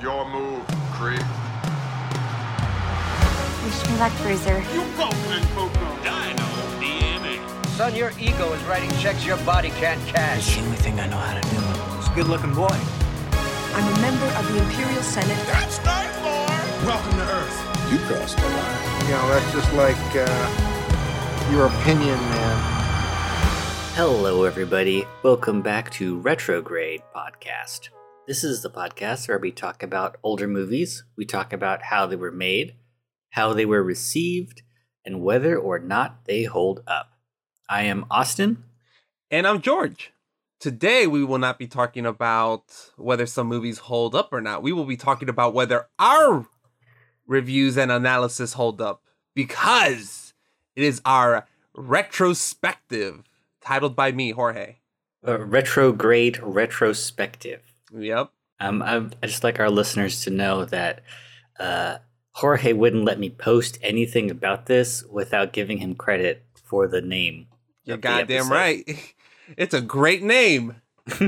Your move, creep. Wish me luck, Bruiser. You go, Glen Coco. Dino DNA. Son, your ego is writing checks your body can't cash. It's the only thing I know how to do. It's a good looking boy. I'm a member of the Imperial Senate. That's nice, boy. Welcome to Earth. You crossed the line. You know, that's just like uh, your opinion, man. Hello, everybody. Welcome back to Retrograde Podcast. This is the podcast where we talk about older movies. We talk about how they were made, how they were received, and whether or not they hold up. I am Austin. And I'm George. Today, we will not be talking about whether some movies hold up or not. We will be talking about whether our reviews and analysis hold up because it is our retrospective titled by me, Jorge. A retrograde retrospective. Yep. Um, I, I just like our listeners to know that uh, Jorge wouldn't let me post anything about this without giving him credit for the name. You're goddamn right. It's a great name.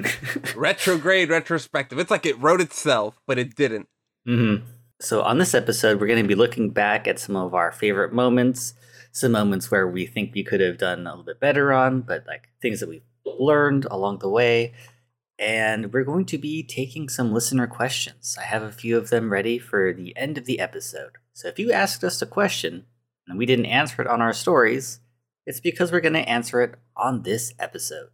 Retrograde retrospective. It's like it wrote itself, but it didn't. hmm So, on this episode, we're going to be looking back at some of our favorite moments, some moments where we think we could have done a little bit better on, but like things that we've learned along the way. And we're going to be taking some listener questions. I have a few of them ready for the end of the episode. So, if you asked us a question and we didn't answer it on our stories, it's because we're going to answer it on this episode.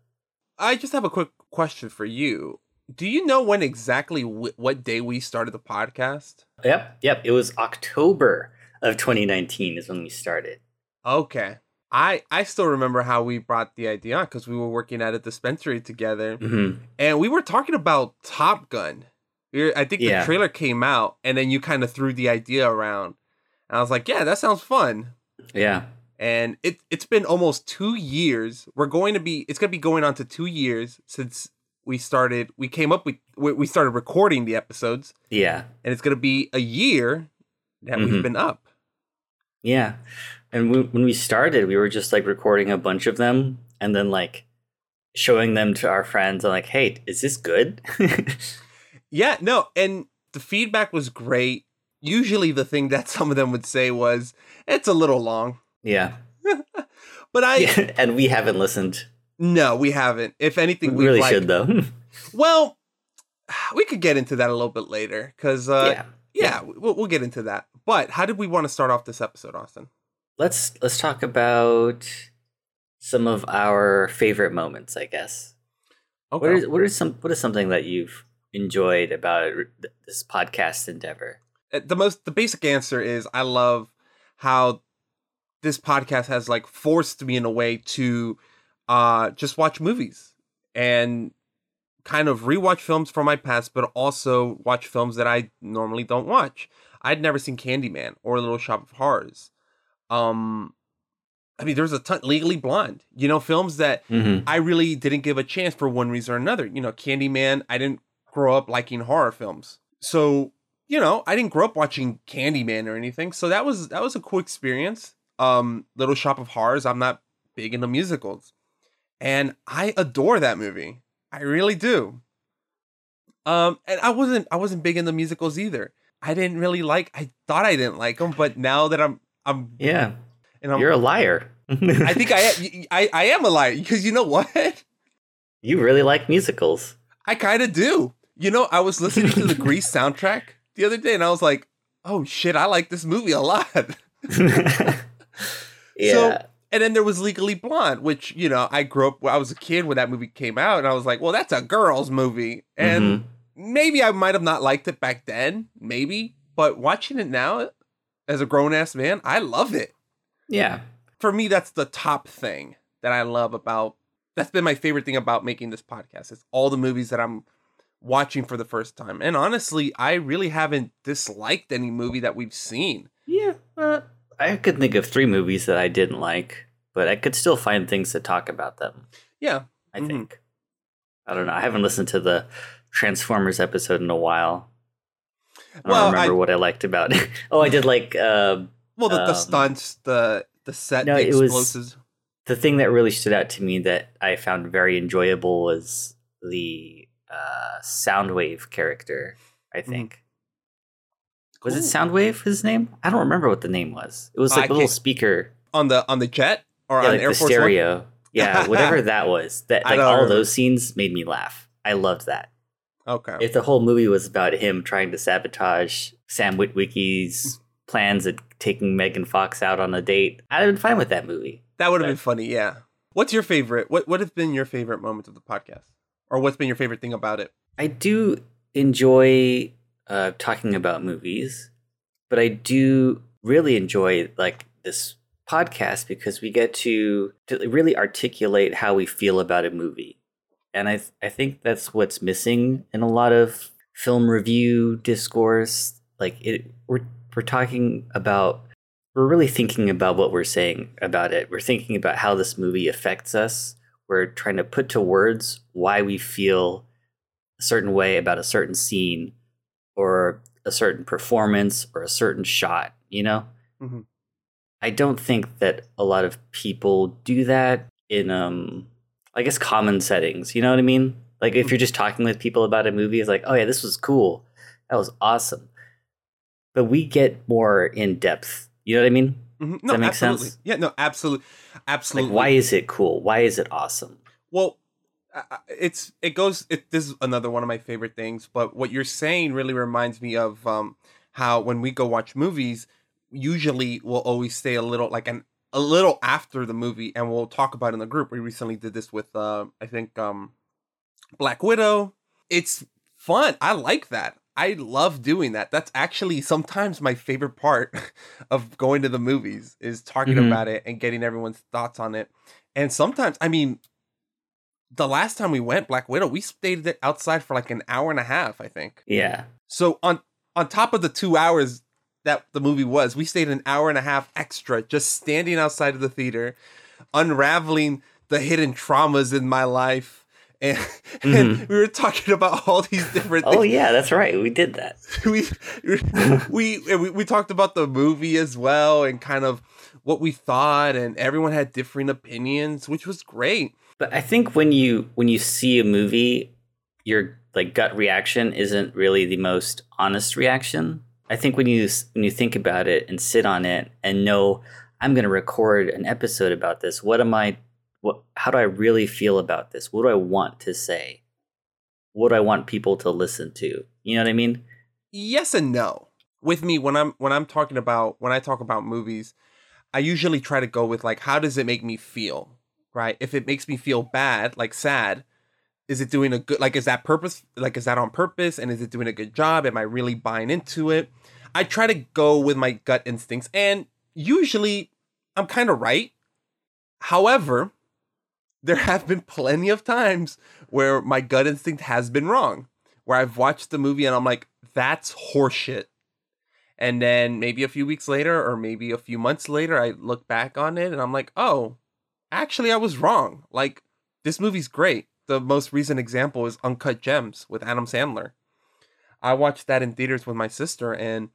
I just have a quick question for you. Do you know when exactly wh- what day we started the podcast? Yep, yep. It was October of 2019 is when we started. Okay. I I still remember how we brought the idea on because we were working at a dispensary together, hmm and we were talking about Top Gun. We were- I think Yeah. the trailer came out, and then you kind of threw the idea around. And I was like, "Yeah, that sounds fun." Yeah. And it it's been almost two years. We're going to be it's going to be going on to two years since we started. We came up with we started recording the episodes, Yeah. and it's going to be a year that Mhm. we've been up. Yeah. And we, when we started, we were just like recording a bunch of them and then like showing them to our friends and like, hey, is this good? Yeah, no, and the feedback was great. Usually, the thing that some of them would say was, "It's a little long," yeah. but I yeah. And we haven't listened. no, we haven't. If anything, we really like, should though. Well, we could get into that a little bit later because, uh, yeah. yeah, we'll, we'll get into that. But how did we want to start off this episode, Austin? Let's let's talk about some of our favorite moments, I guess. Okay. What is what is some what is something that you've enjoyed about this podcast endeavor? Uh, the most the basic answer is I love how this podcast has like forced me in a way to uh just watch movies and kind of rewatch films from my past but also watch films that I normally don't watch. I'd never seen Candyman or Little Shop of Horrors. Um I mean there's a ton Legally Blonde. You know films that Mm-hmm. I really didn't give a chance for one reason or another. You know, Candyman, I didn't grow up liking horror films. So, you know, I didn't grow up watching Candyman or anything. So that was that was a cool experience. Um Little Shop of Horrors, I'm not big into musicals. And I adore that movie. I really do. Um and I wasn't I wasn't big into musicals either. I didn't really like I thought I didn't like them, but now that I'm I'm Yeah. and I'm You're a liar. I think I, I I am a liar because you know what? you really like musicals. I kind of do. You know, I was listening to the Grease soundtrack the other day, and I was like, "Oh shit, I like this movie a lot." yeah. So, and then there was Legally Blonde, which you know I grew up. I was a kid when that movie came out, and I was like, "Well, that's a girls' movie," and Mhm. maybe I might have not liked it back then, maybe, but watching it now as a grown ass man, I love it. yeah. For me, that's the top thing that I love about. That's been my favorite thing about making this podcast. It's all the movies that I'm watching for the first time, and honestly, I really haven't disliked any movie that we've seen. Yeah. Uh, I could think of three movies that I didn't like, but I could still find things to talk about them. Yeah, I Mhm. think. I don't know. I haven't listened to the Transformers episode in a while. I don't remember I- what I liked about it. oh, I did like uh, well, the, the Um, stunts, the the set, no, the it was- explosives. the thing that really stood out to me that I found very enjoyable was the uh, Soundwave character. I Mm-hmm. think Was it Cool. Soundwave? His name? I don't remember what the name was. It was I like a little speaker, on the on the jet or yeah, on like Air the Force One? stereo. Yeah, whatever that was. That like all remember. those scenes made me laugh. I loved that. Okay. If the whole movie was about him trying to sabotage Sam Witwicky's plans at taking Megan Fox out on a date, I'd have been fine with that movie. That would have been funny, yeah. What's your favorite? What what have been your favorite moment of the podcast? Or what's been your favorite thing about it? I do enjoy uh, talking about movies, but I do really enjoy like this podcast because we get to, to really articulate how we feel about a movie, and I th- I think that's what's missing in a lot of film review discourse. Like it, we're we're talking about. We're really thinking about what we're saying about it. We're thinking about how this movie affects us. We're trying to put to words why we feel a certain way about a certain scene or a certain performance or a certain shot, you know? Mhm. I don't think that a lot of people do that in um I guess common settings, you know what I mean? Like if you're just talking with people about a movie, it's like, "Oh yeah, this was cool. That was awesome." But we get more in depth. You know what I mean? Mhm. No, that make absolutely. sense? Yeah, no, absolutely, absolutely. Like why is it cool? Why is it awesome? Well, it's it goes. It, this is another one of my favorite things. But what you're saying really reminds me of um, how when we go watch movies, usually we'll always stay a little like an a little after the movie, and we'll talk about it in the group. We recently did this with uh, I think um, Black Widow. It's fun. I like that. I love doing that. That's actually sometimes my favorite part of going to the movies is talking Mhm. about it and getting everyone's thoughts on it. And sometimes, I mean, the last time we went Black Widow, we stayed outside for like an hour and a half, I think. Yeah. So on on top of the 2 hours that the movie was, we stayed an hour and a half extra just standing outside of the theater, unraveling the hidden traumas in my life. And, and mm-hmm. we were talking about all these different oh, things Oh yeah, that's right. We did that. we, we we we talked about the movie as well and kind of what we thought and everyone had different opinions which was great But I think when you when you see a movie, your like gut reaction isn't really the most honest reaction. I think when you when you think about it and sit on it and know I'm going to record an episode about this. What am I what how do I really feel about this? What do I want to say? What do I want people to listen to? You know what I mean? yes and no with me when i'm when i'm talking about when i talk about movies i usually try to go with like how does it make me feel right if it makes me feel bad like sad is it doing a good like is that purpose like is that on purpose? And is it doing a good job? Am i really buying into it? I try to go with my gut instincts and usually i'm kind of right. However there have been plenty of times where my gut instinct has been wrong where i've watched the movie and i'm like that's horseshit. And then maybe a few weeks later or maybe a few months later i look back on it and i'm like oh actually i was wrong. Like this movie's great the most recent example is uncut gems with adam sandler i watched that in theaters with my sister and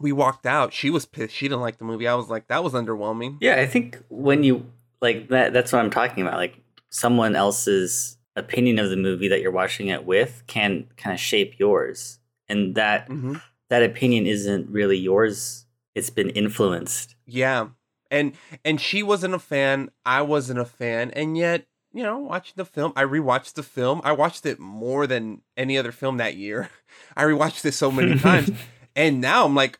we walked out she was pissed she didn't like the movie i was like that was underwhelming Yeah, I think when you like that that's what I'm talking about. Like someone else's opinion of the movie that you're watching it with can kind of shape yours. And that Mhm. that opinion isn't really yours. It's been influenced. Yeah. And and she wasn't a fan, I wasn't a fan, and yet, you know, watching the film, I rewatched the film. I watched it more than any other film that year. I rewatched it so many times. And now I'm like,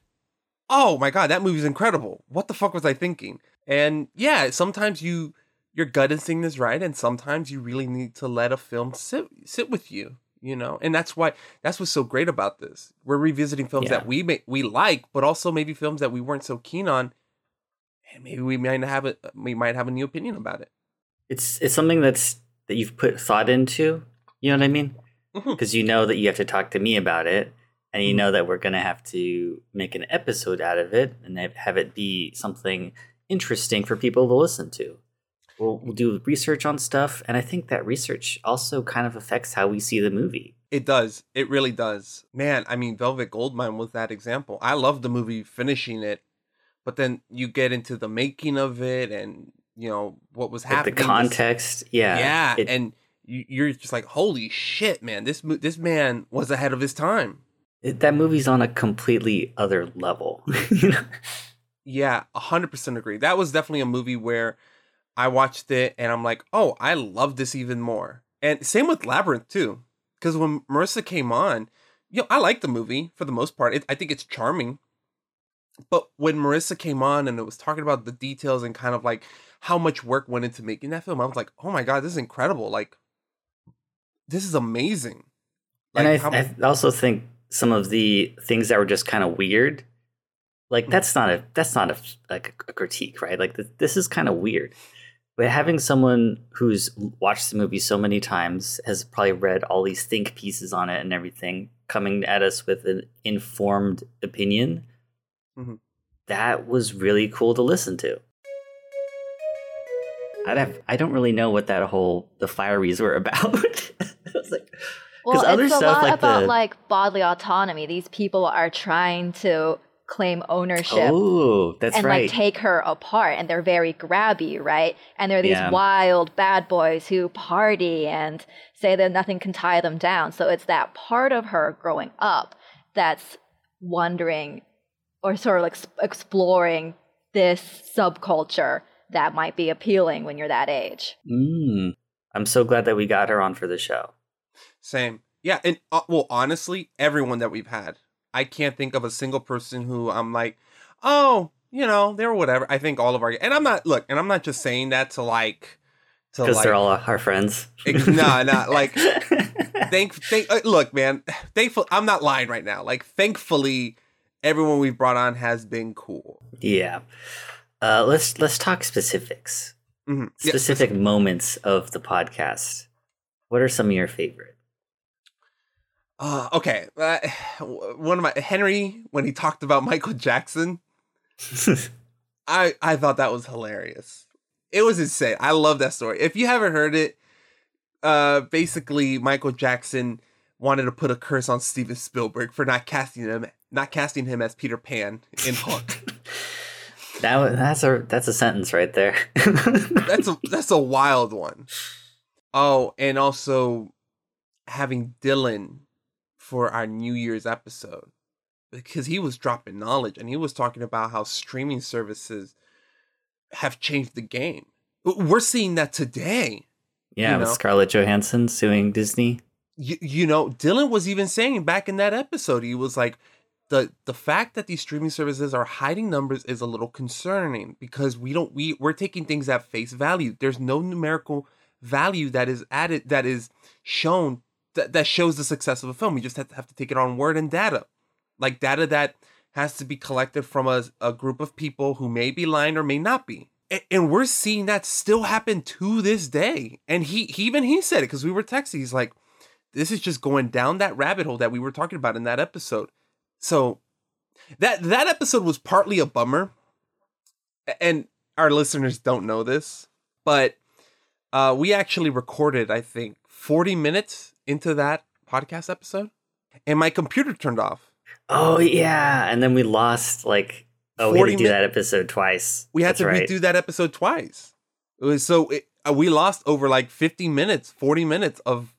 "Oh my god, that movie's incredible. What the fuck was I thinking?" And yeah, sometimes you your gut instinct is right and sometimes you really need to let a film sit sit with you, you know? And that's why that's what's so great about this. We're revisiting films Yeah. that we may, we like, but also maybe films that we weren't so keen on and maybe we might have a we might have a new opinion about it. It's it's something that's that you've put thought into. You know what I mean? Because you know that you have to talk to me about it, and you Mhm. know that we're gonna have to make an episode out of it and have- have it be something interesting for people to listen to. We'll, we'll do research on stuff, and I think that research also kind of affects how we see the movie. It does. It really does. Man, I mean Velvet Goldmine was that example. I love the movie finishing it, but then you get into the making of it and you know what was Like the happening. this- context, yeah, yeah, it- and you, you're just like, holy shit, man! This this man was ahead of his time. It- that movie's on a completely other level. you know? Yeah, 100% agree. That was definitely a movie where I watched it and I'm like, oh, I love this even more. And same with Labyrinth, too. Because when Marissa came on, you know, I like the movie for the most part. It, I think it's charming. But when Marissa came on and it was talking about the details and kind of like how much work went into making that film, I was like, oh my God, this is incredible. Like, this is amazing. and I, how- I also think some of the things that were just kind of weird, like that's not a that's not a like a critique, right? Like th- this is kind of weird. But having someone who's watched the movie so many times has probably read all these think pieces on it and everything, coming at us with an informed opinion, Mhm. that was really cool to listen to. I'd have, I don't really know what that whole the fireys were about. I was like, Well, other it's a stuff lot like about the- like bodily autonomy. These people are trying to claim ownership oh, that's and right. like take her apart, and they're very grabby, right? And they're these Yeah. wild bad boys who party and say that nothing can tie them down. So it's that part of her growing up that's wondering or sort of like exploring this subculture that might be appealing when you're that age. Mm. I'm so glad that we got her on for the show. Same. Yeah, and uh, well, honestly, everyone that we've had, I can't think of a single person who I'm like, oh, you know, they're whatever. I think all of our, and I'm not look, and I'm not just saying that to like, Because like, they're all our friends. no, nah, nah, like- thank, thank, uh, look, man, thankful. I'm not lying right now. Like, thankfully, everyone we've brought on has been cool. yeah. Uh, let's let's talk specifics. Mhm. Yeah, Specific moments of the podcast. What are some of your favorite? Uh, okay, uh, one of my Henry when he talked about Michael Jackson. I I thought that was hilarious. It was insane. I love that story. If you haven't heard it, uh basically Michael Jackson wanted to put a curse on Steven Spielberg for not casting him not casting him as Peter Pan in Hook. That that's a that's a sentence right there. that's a that's a wild one. Oh, and also having Dylan for our New Year's episode because he was dropping knowledge and he was talking about how streaming services have changed the game. We're seeing that today. yeah, with know? Scarlett Johansson suing Disney. You, you know, Dylan was even saying back in that episode, he was like, the the fact that these streaming services are hiding numbers is a little concerning because we don't we we're taking things at face value. There's no numerical value that is added that is shown that, that shows the success of a film. We just have to have to take it on word and data. Like data that has to be collected from a, a group of people who may be lying or may not be. And we're seeing that still happen to this day. And he, he even he said it because we were texting. He's like, this is just going down that rabbit hole that we were talking about in that episode. So that that episode was partly a bummer, and our listeners don't know this, but uh, we actually recorded, I think, forty minutes into that podcast episode, and my computer turned off. Oh yeah, and then we lost like oh we had to do min- that episode twice. We had That's to right. redo that episode twice. It was so it, uh, we lost over like fifty minutes, forty minutes of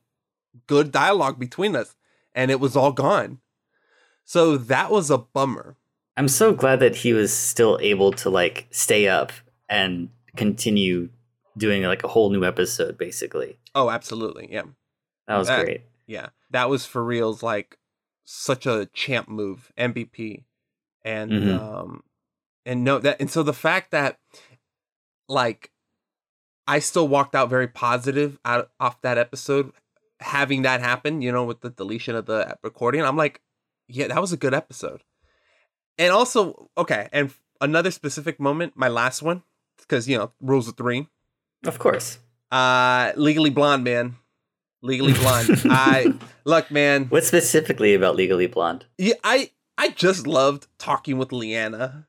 good dialogue between us, and it was all gone. So that was a bummer. I'm so glad that he was still able to like stay up and continue doing like a whole new episode basically. Oh, absolutely, yeah. That was That- great. Yeah, that was for reals like such a champ move, MVP, and Mhm. um, and no that and so the fact that like I still walked out very positive out off that episode, having that happen, you know, with the deletion of the recording. I'm like, yeah, that was a good episode, and also okay, and another specific moment, my last one, because you know rules of three. Of course. Uh, Legally Blonde, man. Legally Blonde. I look, man. What specifically about Legally Blonde? Yeah, I I just loved talking with Leanna.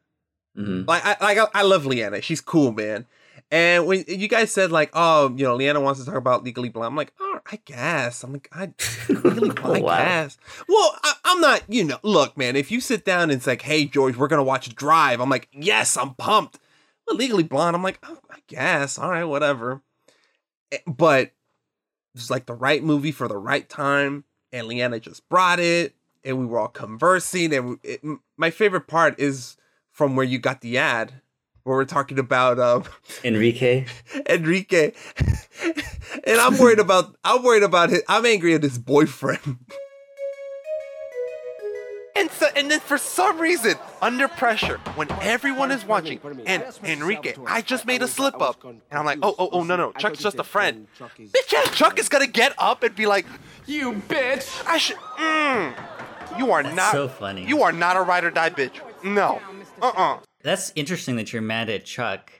hmm Like I like I, I love Leanna. She's cool, man. And when you guys said like, oh, you know, Leanna wants to talk about Legally Blonde, I'm like, oh, I guess. I'm like, I I Oh, wow. guess. Well, I, I'm not. You know, look, man. If you sit down and it's like, hey, George, we're gonna watch Drive, I'm like, yes, I'm pumped. But Legally Blonde, I'm like, oh, I guess. All right, whatever. Eh, But it's like the right movie for the right time, and Leanna just brought it. and we were all conversing. And it, my favorite part is from where you got the ad, where we're talking about um, Enrique. Enrique, and I'm worried about I'm worried about his, I'm angry at his boyfriend. And so, and then for some reason, under pressure, when everyone is watching, and Enrique, I just made a slip up, and I'm like, oh, oh, oh, no, no, Chuck's just a friend. Bitch ass Chuck is gonna get up and be like, you bitch, I should, mm, you are not, so funny. you are not a ride or die bitch. No, uh-uh. That's interesting that you're mad at Chuck,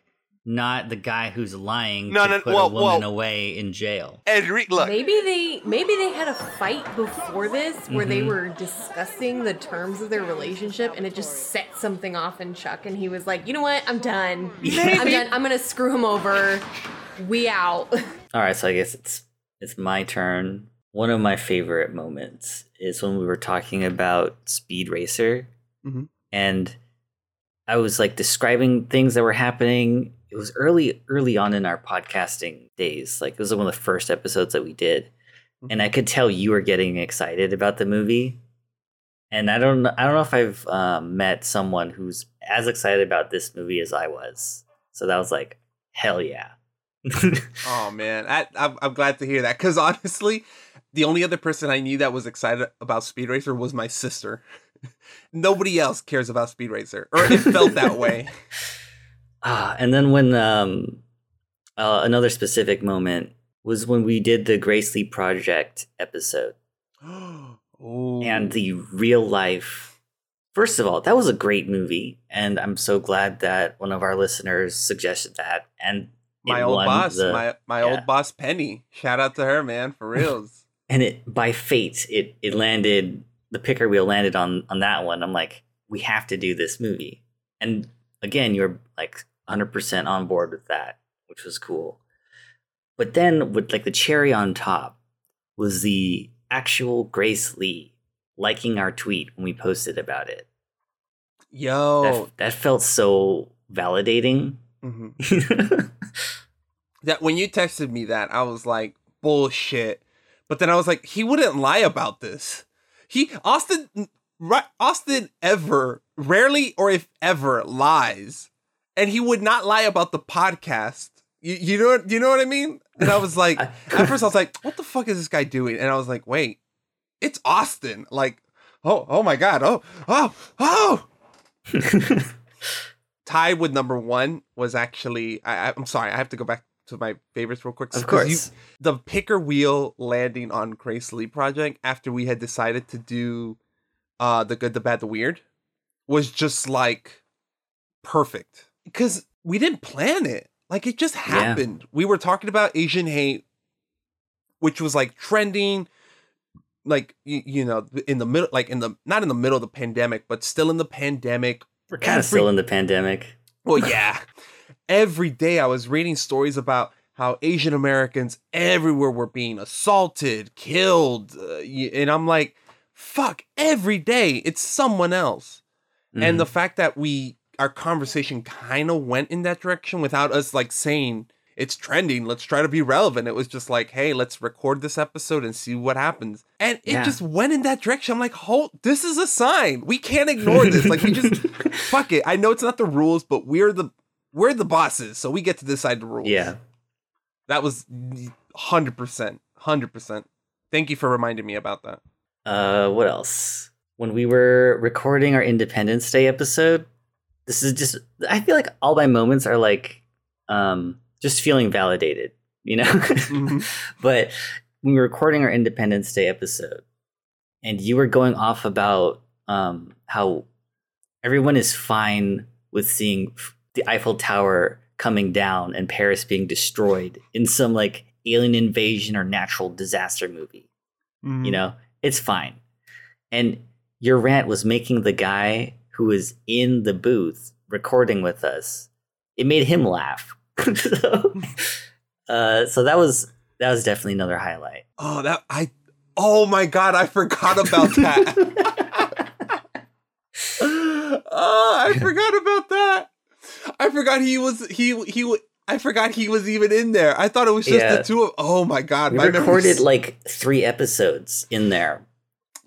not the guy who's lying No, to no, put well, a woman well- away in jail. Enrique, look, Maybe they maybe they had a fight before this where they Mhm. were discussing the terms of their relationship and it just set something off in Chuck and he was like, you know what, I'm done. I'm done. I'm gonna screw him over. We out. All right, so I guess it's it's my turn. One of my favorite moments is when we were talking about Speed Racer, Mhm. and I was like describing things that were happening. It was early, early on in our podcasting days. Like it was one of the first episodes that we did, and I could tell you were getting excited about the movie. And I don't, know- I don't know if I've um, met someone who's as excited about this movie as I was. So that was like, hell yeah. Oh man, I, I'm I'm glad to hear that because honestly, the only other person I knew that was excited about Speed Racer was my sister. Nobody else cares about Speed Racer, or it felt that way. Ah, and then when um, uh, another specific moment was when we did the Grace Lee Project episode and the real life. First of all, that was a great movie, and I'm so glad that one of our listeners suggested that. And my old boss, the- my my yeah. old boss Penny. Shout out to her, man, for reals. and it by fate it it landed the picker wheel landed on on that one i'm like we have to do this movie and again you're like 100% on board with that which was cool but then with like the cherry on top was the actual grace lee liking our tweet when we posted about it Yo, that, that felt so validating Mhm. that when you texted me that, I was like, bullshit. But then I was like, he wouldn't lie about this. He Austin, right? Austin ever, rarely or if ever lies, and he would not lie about the podcast. You, you know you know what I mean? And I was like, at first I was like, what the fuck is this guy doing? And I was like, wait, it's Austin. Like, oh, oh my god, oh, oh, oh. Tied with number one was actually I- I'm sorry, I have to go back to my favorites real quick. Of 'cause you- course. the picker wheel landing on Grace Lee project after we had decided to do uh the good, the bad, the weird was just like perfect because we didn't plan it. Like it just happened. We were talking about Asian hate, which was like trending, like you, you know, in the middle, like in the not in the middle of the pandemic, but still in the pandemic. we're kind of still in the pandemic Well, yeah. Every day I was reading stories about how Asian Americans everywhere were being assaulted, killed, uh, and I'm like, fuck, every day it's someone else. And the fact that we our conversation kind of went in that direction without us like saying it's trending, let's try to be relevant. It was just like, hey, let's record this episode and see what happens. And it Yeah. just went in that direction. I'm like, hold, this is a sign. We can't ignore this. Like we just fuck it. I know it's not the rules, but we're the we're the bosses, so we get to decide the rules. yeah That was hundred percent. Hundred percent. Thank you for reminding me about that. Uh, what else? When we were recording our Independence Day episode, this is just I feel like all my moments are like um just feeling validated, you know? Mm-hmm. but when we were recording our Independence Day episode and you were going off about um how everyone is fine with seeing f- the Eiffel Tower coming down and Paris being destroyed in some like alien invasion or natural disaster movie Mm-hmm. you know it's fine and your rant was making the guy who was in the booth recording with us it made him laugh so, uh, so that was that was definitely another highlight Oh, that I. Oh my god, I forgot about that. oh, I forgot about that. I forgot he was he he. I forgot he was even in there. I thought it was just Yeah. the two of. Oh my god, we my recorded like three episodes in there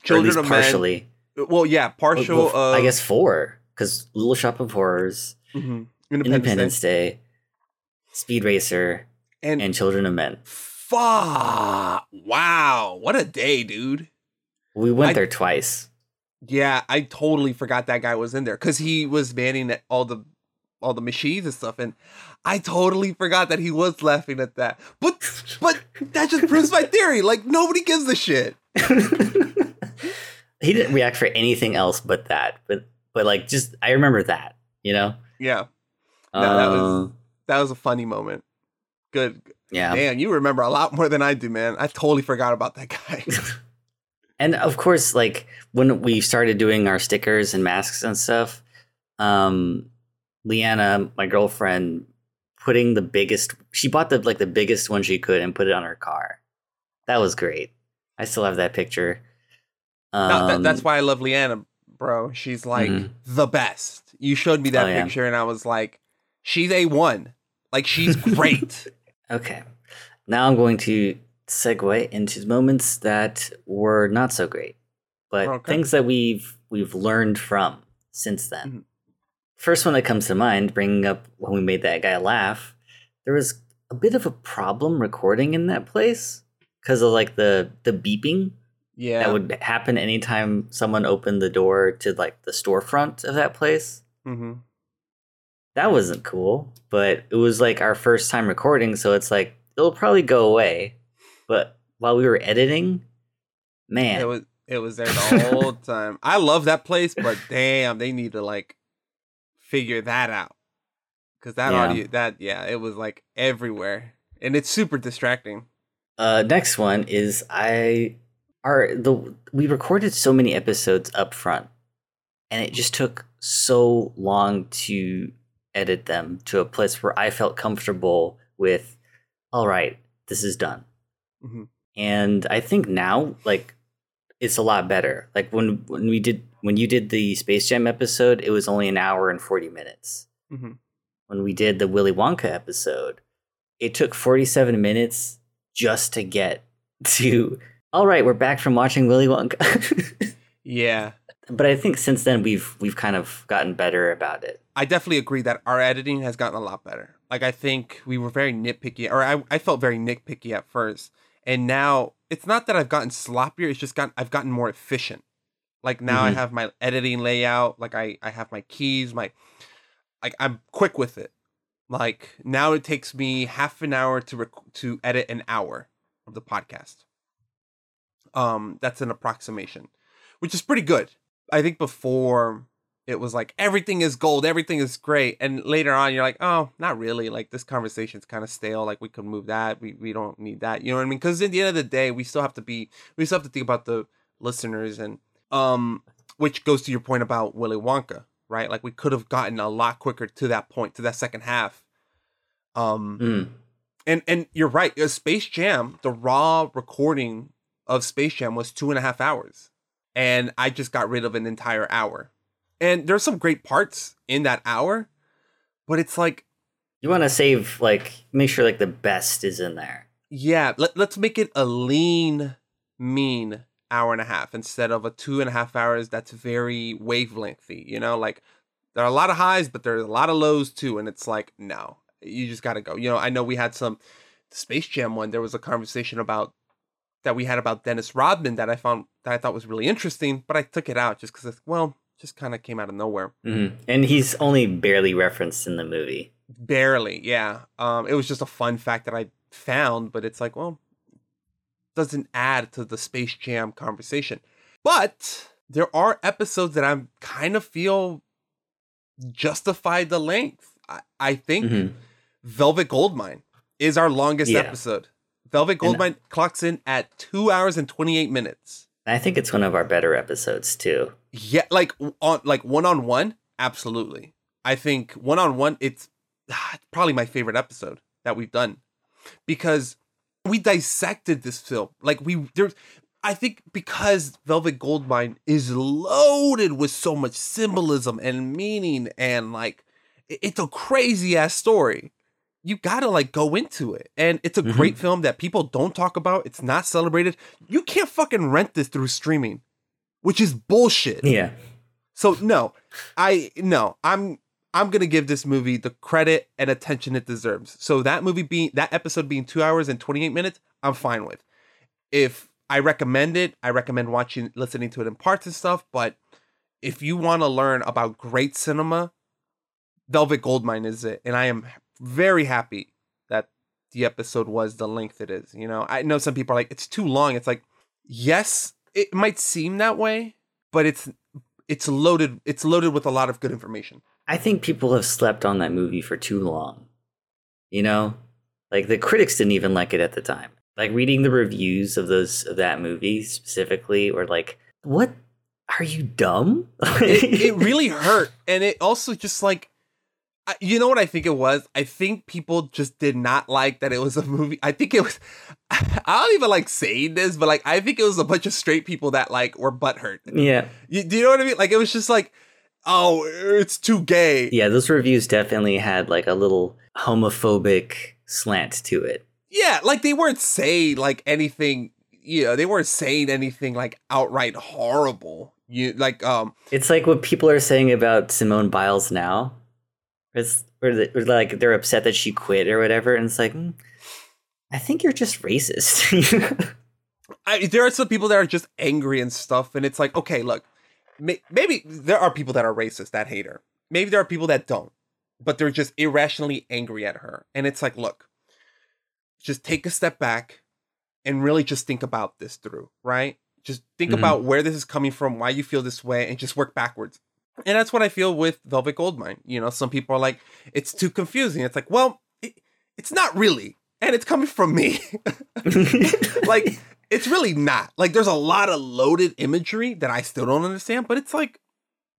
Children of Men. partially Well, yeah, partial. Well, of, I guess four, because Little Shop of Horrors, mhm, Independence, Day. Speed Racer, and, and Children of Men. fuck, wow, what a day, dude. We went I- there twice. Yeah, I totally forgot that guy was in there because he was manning all the all the machines and stuff, and I totally forgot that he was laughing at that. But but that just proves my theory. Like nobody gives a shit. he didn't react for anything else but that. But but like just I remember that, you know? Yeah, No, that was- Uh, that was a funny moment. Good, yeah. man. You remember a lot more than I do, man. I totally forgot about that guy. And of course, like when we started doing our stickers and masks and stuff, um, Leanna, my girlfriend, putting the biggest she bought the like the biggest one she could and put it on her car. That was great. I still have that picture. Um, No, that, that's why I love Leanna, bro. She's like Mhm. the best. You showed me that Oh, yeah. picture, and I was like, she's a one. Like she's great. Okay. Now I'm going to segue into moments that were not so great, but Okay. things that we've we've learned from since then. Mhm. First one that comes to mind, bringing up when we made that guy laugh, there was a bit of a problem recording in that place because of like the the beeping yeah. that would happen anytime someone opened the door to like the storefront of that place hmm that wasn't cool, but it was like our first time recording, so it's like it'll probably go away. But while we were editing, man, It was it was there the whole time. I love that place, but damn, they need to like figure that out. Cause that Yeah. audio that yeah, it was like everywhere. And it's super distracting. uh, next one is I are the we recorded so many episodes up front, and it just took so long to edit them to a place where I felt comfortable with. All right, this is done. Mhm. and I think now like it's a lot better. Like when when we did when you did the Space Jam episode, it was only an hour and forty minutes. Mhm. When we did the Willy Wonka episode, it took forty seven minutes just to get to. All right, we're back from watching Willy Wonka. Yeah. but I think since then we've we've kind of gotten better about it. I definitely agree that our editing has gotten a lot better. Like I think we were very nitpicky, or I, I felt very nitpicky at first, and now it's not that I've gotten sloppier. It's just gotten I've gotten more efficient. Like now I Mhm. have my editing layout. Like I I have my keys. My like I'm quick with it. Like now it takes me half an hour to rec- to edit an hour of the podcast. Um, that's an approximation, which is pretty good. I think before it was like everything is gold, everything is great, and later on you're like, oh, not really. Like this conversation's kind of stale. Like we could move that. We we don't need that. You know what I mean? Because at the end of the day, we still have to be. We still have to think about the listeners and um, which goes to your point about Willy Wonka, right? Like we could have gotten a lot quicker to that point, to that second half. Um, Mm. and and you're right. uh, Space Jam, the raw recording of Space Jam was two and a half hours, and I just got rid of an entire hour. And there's some great parts in that hour, but it's like, You want to save like make sure like the best is in there. yeah, let, let's make it a lean, mean hour and a half instead of a two and a half hours that's very wavelengthy. You know, like there are a lot of highs, but there's a lot of lows too. And it's like, no, you just got to go. You know, I know we had some Space Jam one. There was a conversation about that we had about Dennis Rodman that I found that I thought was really interesting, but I took it out just because, it's well, just kind of came out of nowhere. hmm And he's only barely referenced in the movie. Barely, yeah. Um, it was just a fun fact that I found, but it's like, well, doesn't add to the Space Jam conversation. But there are episodes that I kind of feel justify the length. I, I think Mhm. Velvet Goldmine is our longest Yeah. episode. Velvet And- Goldmine clocks in at two hours and twenty eight minutes. I think it's one of our better episodes too. Yeah, like on like one on one, absolutely. I think one on one, it's probably my favorite episode that we've done because we dissected this film. Like we there's, I think because Velvet Goldmine is loaded with so much symbolism and meaning and like it's a crazy ass story. You gotta like go into it, and it's a Mhm. great film that people don't talk about. It's not celebrated. You can't fucking rent this through streaming. which is bullshit. Yeah. So no, I no, I'm I'm gonna give this movie the credit and attention it deserves. So that movie being that episode being two hours and 28 minutes, I'm fine with. If I recommend it, I recommend watching listening to it in parts and stuff, but if you want to learn about great cinema, Velvet Goldmine is it. And I am very happy that the episode was the length it is. You know, I know some people are like, it's too long. It's like, yes, it might seem that way, but it's it's loaded it's loaded with a lot of good information. I think people have slept on that movie for too long. You know? Like the critics didn't even like it at the time. Like reading the reviews of those of that movie specifically were like, what are you dumb? it, it really hurt. And it also just like you know what I think it was? I think people just did not like that it was a movie. I think it was I don't even like saying this, but like I think it was a bunch of straight people that like were butthurt. yeah. You, do you know what I mean? Like it was just like, oh, it's too gay. Yeah, those reviews definitely had like a little homophobic slant to it. Yeah, like they weren't saying like anything. You know, they weren't saying anything like outright horrible. You like um It's like what people are saying about Simone Biles now. It's or, the, or like they're upset that she quit or whatever, and it's like, mm, I think you're just racist. I, there are some people that are just angry and stuff, and it's like, okay, look, maybe there are people that are racist that hate her. Maybe there are people that don't, but they're just irrationally angry at her. And it's like, look, just take a step back and really just think about this through, right? Just think Mhm. about where this is coming from, why you feel this way, and just work backwards. And that's what I feel with Velvet Goldmine. You know, some people are like, it's too confusing. It's like, well, it, it's not really. And it's coming from me. like, it's really not. Like, there's a lot of loaded imagery that I still don't understand, but it's like,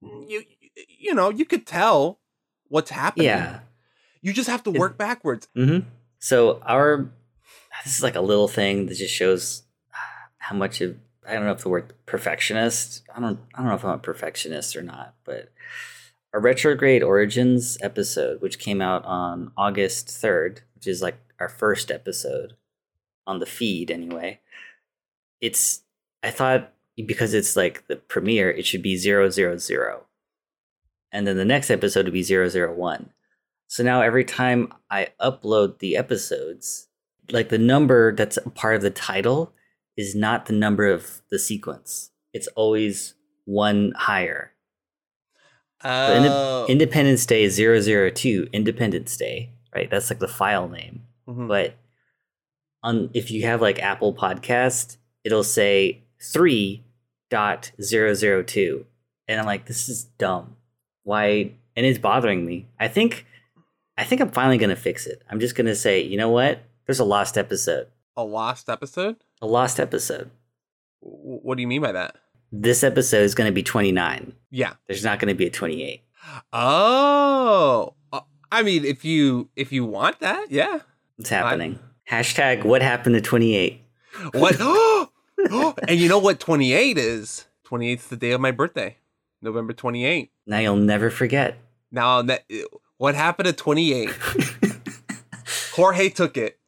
you, you know, you could tell what's happening. yeah. You just have to work backwards. hmm So our this is like a little thing that just shows how much of I don't know if the word perfectionist. I don't I don't know if I'm a perfectionist or not, but our retrograde origins episode, which came out on August third, which is like our first episode on the feed anyway. It's I thought because it's like the premiere, it should be zero zero zero, and then the next episode would be zero zero one. So now every time I upload the episodes, like the number that's a part of the title is not the number of the sequence. It's always one higher. So Oh. Independence Day is 002, Independence Day, right? That's like the file name. Mhm. But on if you have like Apple Podcast, it'll say 3.002. And I'm like, this is dumb. Why? And it's bothering me. I think I think I'm finally gonna fix it. I'm just gonna say, you know what? There's a lost episode. a lost episode? A lost episode. W- What do you mean by that? This episode is gonna be 29. Yeah. There's not gonna be a 28. Oh, Uh, I mean, if you if you want that, yeah. It's happening. Hashtag what happened to 28. What? Oh, and you know what 28 is? 28 is the day of my birthday, November 28th. Now you'll never forget. Now that what happened to 28? Jorge took it.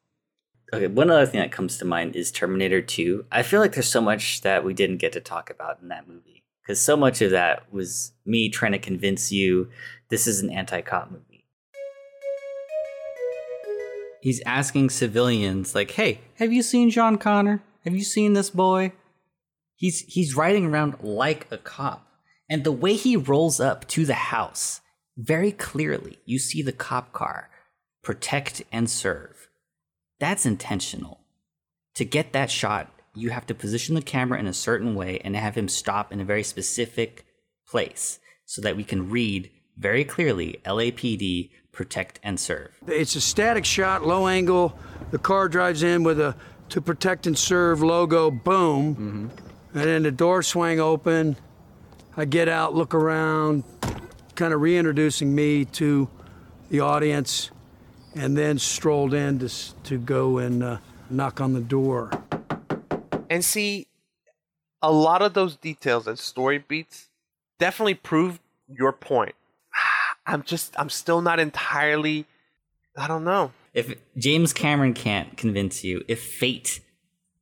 Okay, one other thing that comes to mind is Terminator 2. I feel like there's so much that we didn't get to talk about in that movie. Because so much of that was me trying to convince you this is an anti cop movie. He's asking civilians, like, hey, have you seen John Connor? Have you seen this boy? He's he's riding around like a cop. And the way he rolls up to the house, very clearly, you see the cop car, protect and serve. That's intentional. To get that shot, you have to position the camera in a certain way and have him stop in a very specific place so that we can read very clearly LAPD protect and serve. It's a static shot, low angle. The car drives in with a to protect and serve logo, boom. And then the door swang open. I get out, look around, kind of reintroducing me to the audience, and then strolled in to, to go and uh, knock on the door. And see, a lot of those details and story beats definitely prove your point. I'm just, I'm still not entirely, I don't know. If James Cameron can't convince you, if fate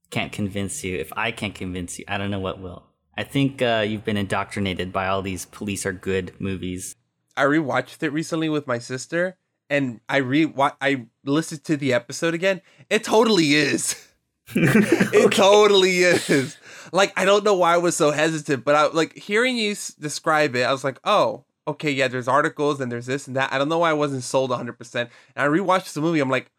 can't convince you, if I can't convince you, I don't know what will. I think uh, you've been indoctrinated by all these police are good movies. I rewatched it recently with my sister, and I re I listened to the episode again. It totally is. it totally is. Like I don't know why I was so hesitant, but I like hearing you s- describe it. I was like, oh, okay, yeah. There's articles and there's this and that. I don't know why I wasn't sold 100. percent And I rewatched the movie. I'm like,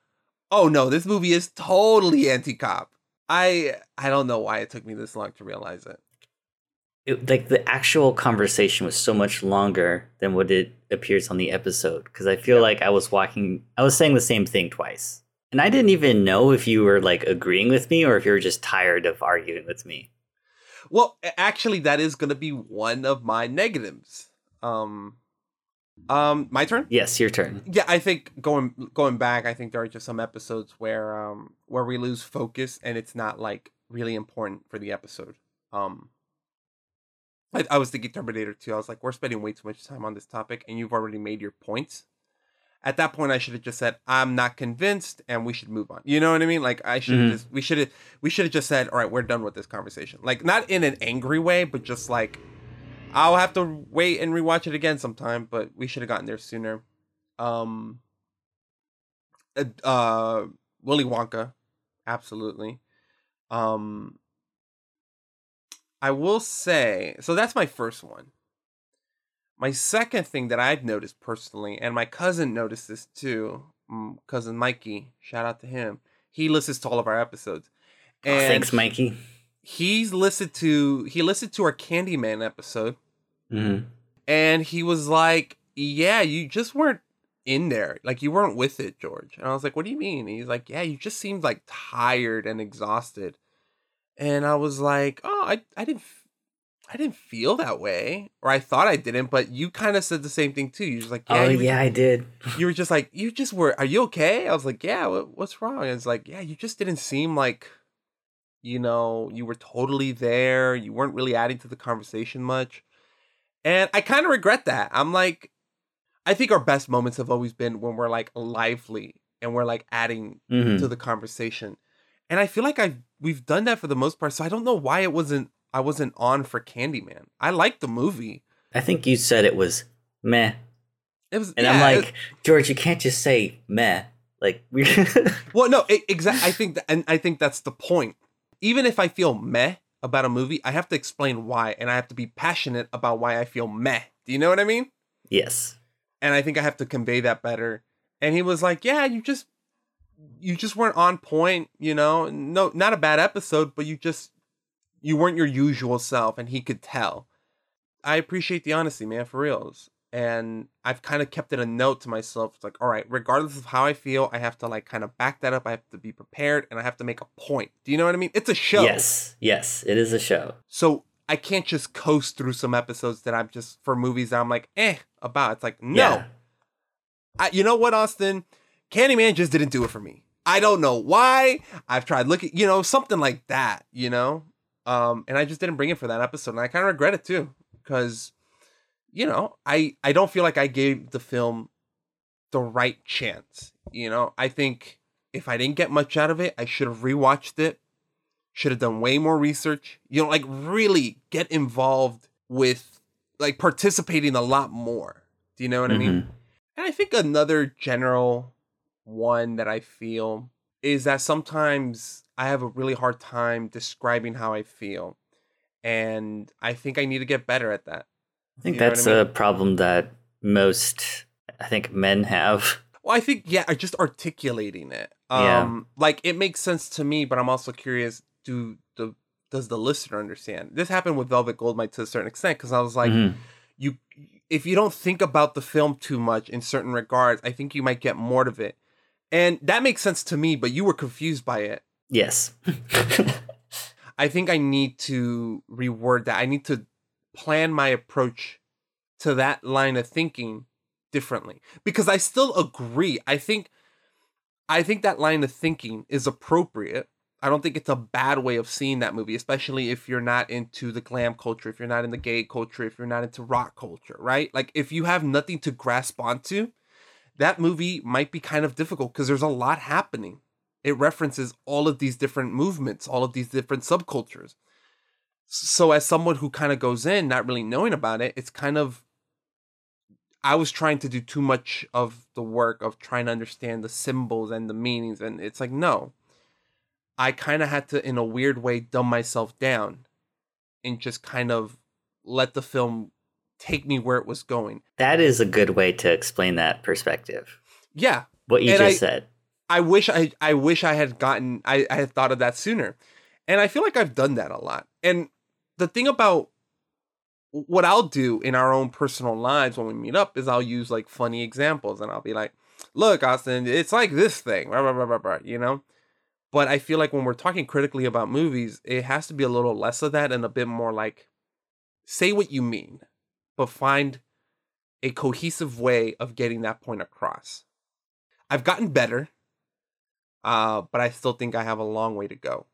oh no, this movie is totally anti-cop. I I don't know why it took me this long to realize it. It, like the actual conversation was so much longer than what it appears on the episode because I feel like I was walking, I was saying the same thing twice, and I didn't even know if you were like agreeing with me or if you were just tired of arguing with me. Well, actually, that is going to be one of my negatives. Um, um, my turn. Yes, your turn. Yeah, I think going going back, I think there are just some episodes where um where we lose focus and it's not like really important for the episode. Um, I, I was thinking Terminator 2. I was like, we're spending way too much time on this topic, and you've already made your points. At that point, I should have just said, I'm not convinced, and we should move on. You know what I mean? Like I should have Mhm. just we should have we should have just said, all right, we're done with this conversation. Like not in an angry way, but just like I'll have to wait and rewatch it again sometime, but we should have gotten there sooner. Um uh, uh Willy Wonka, absolutely. Um I will say, so that's my first one. My second thing that I've noticed personally, and my cousin noticed this too, mm, cousin Mikey, shout out to him. He listens to all of our episodes. Oh, thanks, Mikey. He's listened to he listened to our Candyman episode, Mhm. and he was like, "Yeah, you just weren't in there. Like you weren't with it, George." And I was like, "What do you mean?" And he's like, "Yeah, you just seemed like tired and exhausted." And I was like, "Oh, I I didn't I didn't feel that way, or I thought I didn't, but you kind of said the same thing too. You're just like, oh you were- yeah, I did. you were just like, you just were. Are you okay? I was like, yeah. What, what's wrong? And it's like, yeah, you just didn't seem like, you know, you were totally there. You weren't really adding to the conversation much, and I kind of regret that. I'm like, I think our best moments have always been when we're like lively and we're like adding Mhm. to the conversation, and I feel like I have we've done that for the most part. So I don't know why it wasn't I wasn't on for Candyman. I liked the movie. I think you said it was meh, It was, and yeah, I'm like, George, you can't just say meh. Like we. Well, no, exactly. I think, that, and I think that's the point. Even if I feel meh about a movie, I have to explain why, and I have to be passionate about why I feel meh. Do you know what I mean? yes. And I think I have to convey that better. And he was like, "Yeah, you just, you just weren't on point. You know, no, not a bad episode, but you just, you weren't your usual self." And he could tell. I appreciate the honesty, man, for reals. And I've kind of kept it a note to myself. It's like, all right, regardless of how I feel, I have to like kind of back that up. I have to be prepared and I have to make a point. Do you know what I mean? It's a show. Yes. Yes. It is a show. So I can't just coast through some episodes that I'm just for movies that I'm like, eh, about. It's like, no. Yeah. I, you know what, Austin? Candyman just didn't do it for me. I don't know why. I've tried looking, you know, something like that, you know? Um, and I just didn't bring it for that episode. And I kind of regret it too. Because, you know, I I don't feel like I gave the film the right chance. You know, I think if I didn't get much out of it, I should have rewatched it. Should have done way more research. You know, like really get involved with like participating a lot more. Do you know what I mean? Mhm. And I think another general one that I feel is that sometimes I have a really hard time describing how I feel. And I think I need to get better at that. I think You know that's I mean? a problem that most, I think, men have. Well, I think yeah, I just articulating it. Yeah. Um like it makes sense to me, but I'm also curious do the does the listener understand? This happened with Velvet Goldmine to a certain extent cuz I was like Mhm. you if you don't think about the film too much in certain regards, I think you might get more of it. And that makes sense to me, but you were confused by it. Yes. I think I need to reword that. I need to plan my approach to that line of thinking differently because I still agree. I think I think that line of thinking is appropriate. I don't think it's a bad way of seeing that movie, especially if you're not into the glam culture, if you're not in the gay culture, if you're not into rock culture, right? Like if you have nothing to grasp onto, that movie might be kind of difficult because there's a lot happening. It references all of these different movements, all of these different subcultures. So as someone who kind of goes in not really knowing about it, it's kind of I was trying to do too much of the work of trying to understand the symbols and the meanings and it's like no. I kind of had to in a weird way dumb myself down and just kind of let the film take me where it was going. That is a good way to explain that perspective. Yeah. What you And just I- said. I wish I I wish I had gotten I, I had thought of that sooner. And I feel like I've done that a lot. And the thing about what I'll do in our own personal lives when we meet up is I'll use like funny examples and I'll be like, look, Austin, it's like this thing, blah, blah, blah, blah, blah, you know? But I feel like when we're talking critically about movies, it has to be a little less of that and a bit more like say what you mean, but find a cohesive way of getting that point across. I've gotten better, uh, but I still think I have a long way to go.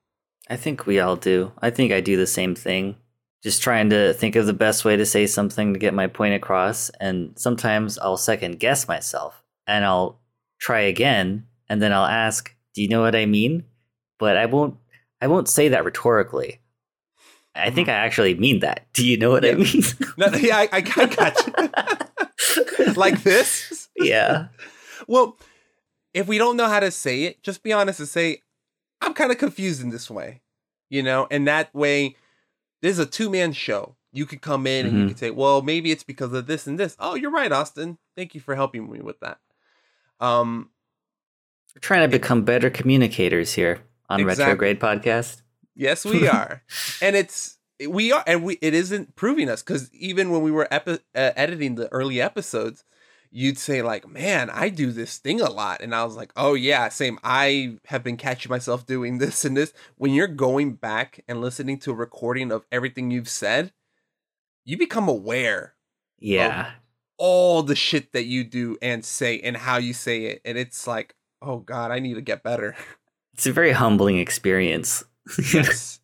I think we all do. I think I do the same thing. Just trying to think of the best way to say something to get my point across. And sometimes I'll second guess myself and I'll try again. And then I'll ask, do you know what I mean? But I won't, I won't say that rhetorically. I think hmm. I actually mean that. Do you know what I mean? No, yeah, I, I got you. like this? yeah. Well, if we don't know how to say it, just be honest and say, I'm kind of confused in this way, you know? And that way, this is a two man show. You could come in and you Mhm. could say, well, maybe it's because of this and this. Oh, you're right, Austin. Thank you for helping me with that. Um, We're trying to become better communicators here on Exactly. Retrograde Podcast. Yes, we are, and it's we are, and we it isn't proving us because even when we were epi- uh, editing the early episodes, you'd say like, "Man, I do this thing a lot," and I was like, "Oh yeah, same. I have been catching myself doing this and this." When you're going back and listening to a recording of everything you've said, you become aware Yeah. all the shit that you do and say and how you say it, and it's like, "Oh God, I need to get better." It's a very humbling experience. yes.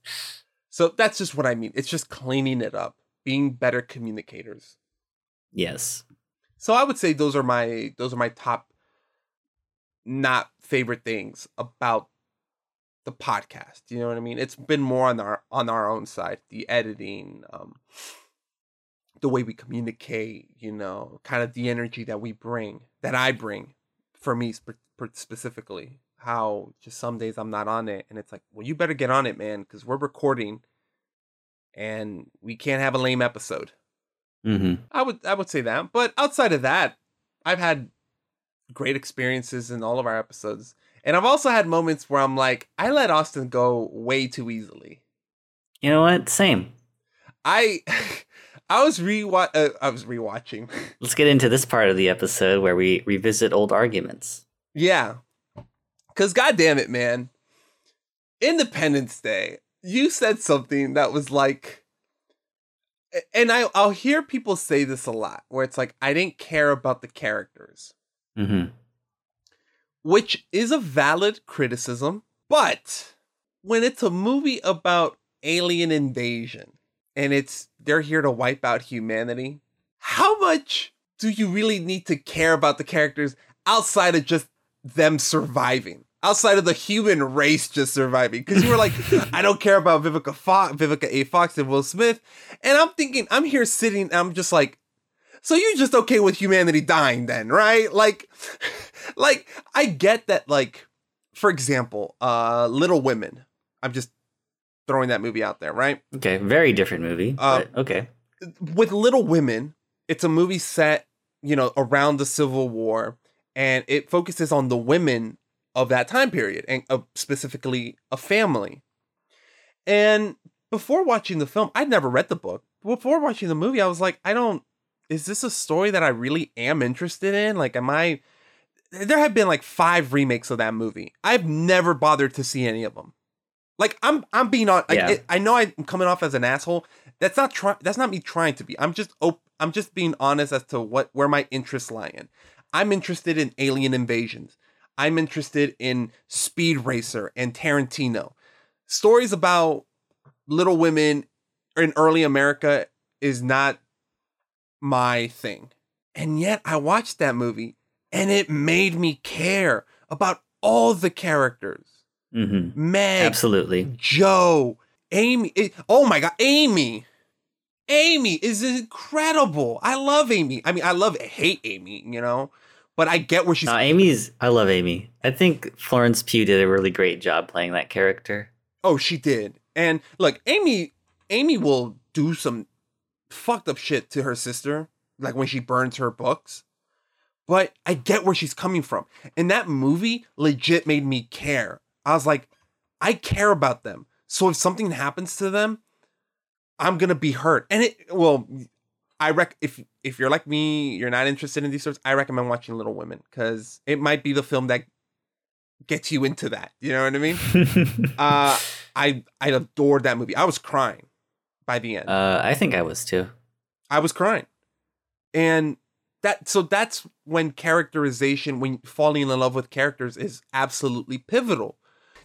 So that's just what I mean. It's just cleaning it up, being better communicators. Yes. So I would say those are my those are my top not favorite things about the podcast. You know what I mean? It's been more on our on our own side, the editing, um the way we communicate, you know, kind of the energy that we bring, that I bring for me per- specifically. How just some days I'm not on it and it's like, well, you better get on it, man, cuz we're recording and we can't have a lame episode. Mm-hmm. I would I would say that. But outside of that, I've had great experiences in all of our episodes. And I've also had moments where I'm like, I let Austin go way too easily. You know what? Same. I I was re uh, I was rewatching. Let's get into this part of the episode where we revisit old arguments. yeah. Cuz god damn it, man. Independence Day. You said something that was like and I I'll hear people say this a lot where it's like I didn't care about the characters. Mm-hmm. which is a valid criticism. But when it's a movie about alien invasion and it's they're here to wipe out humanity, how much do you really need to care about the characters outside of just them surviving? Outside of the human race just surviving, because you were like, I don't care about Vivica Fox, Vivica A. Fox, and Will Smith, and I'm thinking, I'm here sitting, I'm just like, so you're just okay with humanity dying then, right? Like like I get that like for example, uh Little Women. I'm just throwing that movie out there, right? Okay, very different movie. Uh, okay. With Little Women, it's a movie set, you know, around the Civil War and it focuses on the women of that time period and uh, specifically a family. And before watching the film, I'd never read the book. Before watching the movie, I was like, I don't is this a story that I really am interested in? Like, am I? There have been like five remakes of that movie. I've never bothered to see any of them. Like, I'm I'm being on. Yeah. I know I'm coming off as an asshole. That's not try. That's not me trying to be. I'm just op- I'm just being honest as to what where my interests lie in. I'm interested in alien invasions. I'm interested in Speed Racer and Tarantino. Stories about Little Women in early America is not my thing. And yet I watched that movie and it made me care about all the characters. Mm-hmm. Meg, Absolutely. Jo, Amy. it- oh my god, Amy. Amy is incredible. I love Amy. I mean, I love hate Amy, you know, but I get where she's. No, Amy's. I love Amy. I think Florence Pugh did a really great job playing that character. Oh, she did. And look, Amy Amy will do some fucked up shit to her sister, like when she burns her books. But I get where she's coming from. And that movie legit made me care. I was like, I care about them. So if something happens to them, I'm gonna be hurt. And it well, I rec if if you're like me, you're not interested in these sorts, I recommend watching Little Women because it might be the film that gets you into that. You know what I mean? uh I I adored that movie. I was crying by the end. Uh, I think I was too. I was crying. And that so that's when characterization, when falling in love with characters is absolutely pivotal.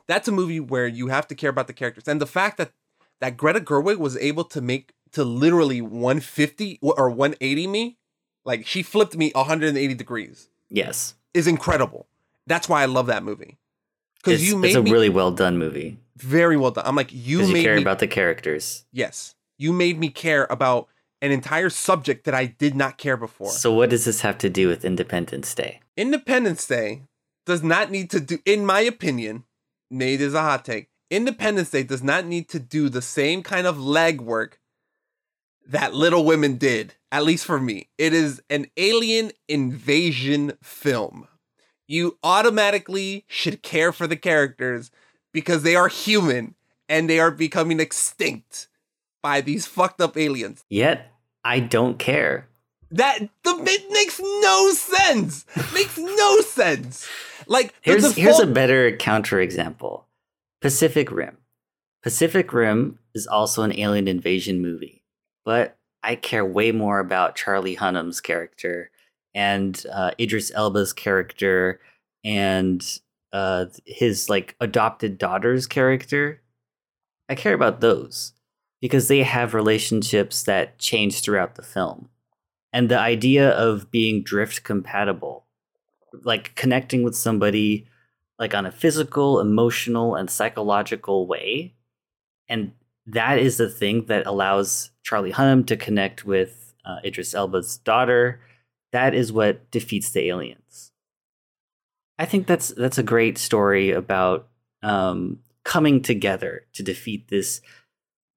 That's a movie where you have to care about the characters. And the fact that that Greta Gerwig was able to make to literally 150 or 180 me, like she flipped me 180 degrees, Yes, is incredible. That's why I love that movie. Because you made it's a me really well done movie. very well done. I'm like, you Because you, care me about the characters. Yes. You made me care about an entire subject that I did not care before. So what does this have to do with Independence Day? Independence Day does not need to do, in my opinion, Nate is a hot take. Independence Day does not need to do the same kind of legwork that Little Women did, at least for me. It is an alien invasion film. You automatically should care for the characters because they are human and they are becoming extinct by these fucked up aliens. Yet I don't care. That the it makes no sense. makes no sense. Like Here's here's a default- better counterexample. Pacific Rim. Pacific Rim is also an alien invasion movie, but I care way more about Charlie Hunnam's character and uh, Idris Elba's character and uh, his like adopted daughter's character. I care about those because they have relationships that change throughout the film. And the idea of being drift compatible, like connecting with somebody like on a physical, emotional, and psychological way. And that is the thing that allows Charlie Hunnam to connect with uh, Idris Elba's daughter. That is what defeats the aliens. I think that's that's a great story about um, coming together to defeat this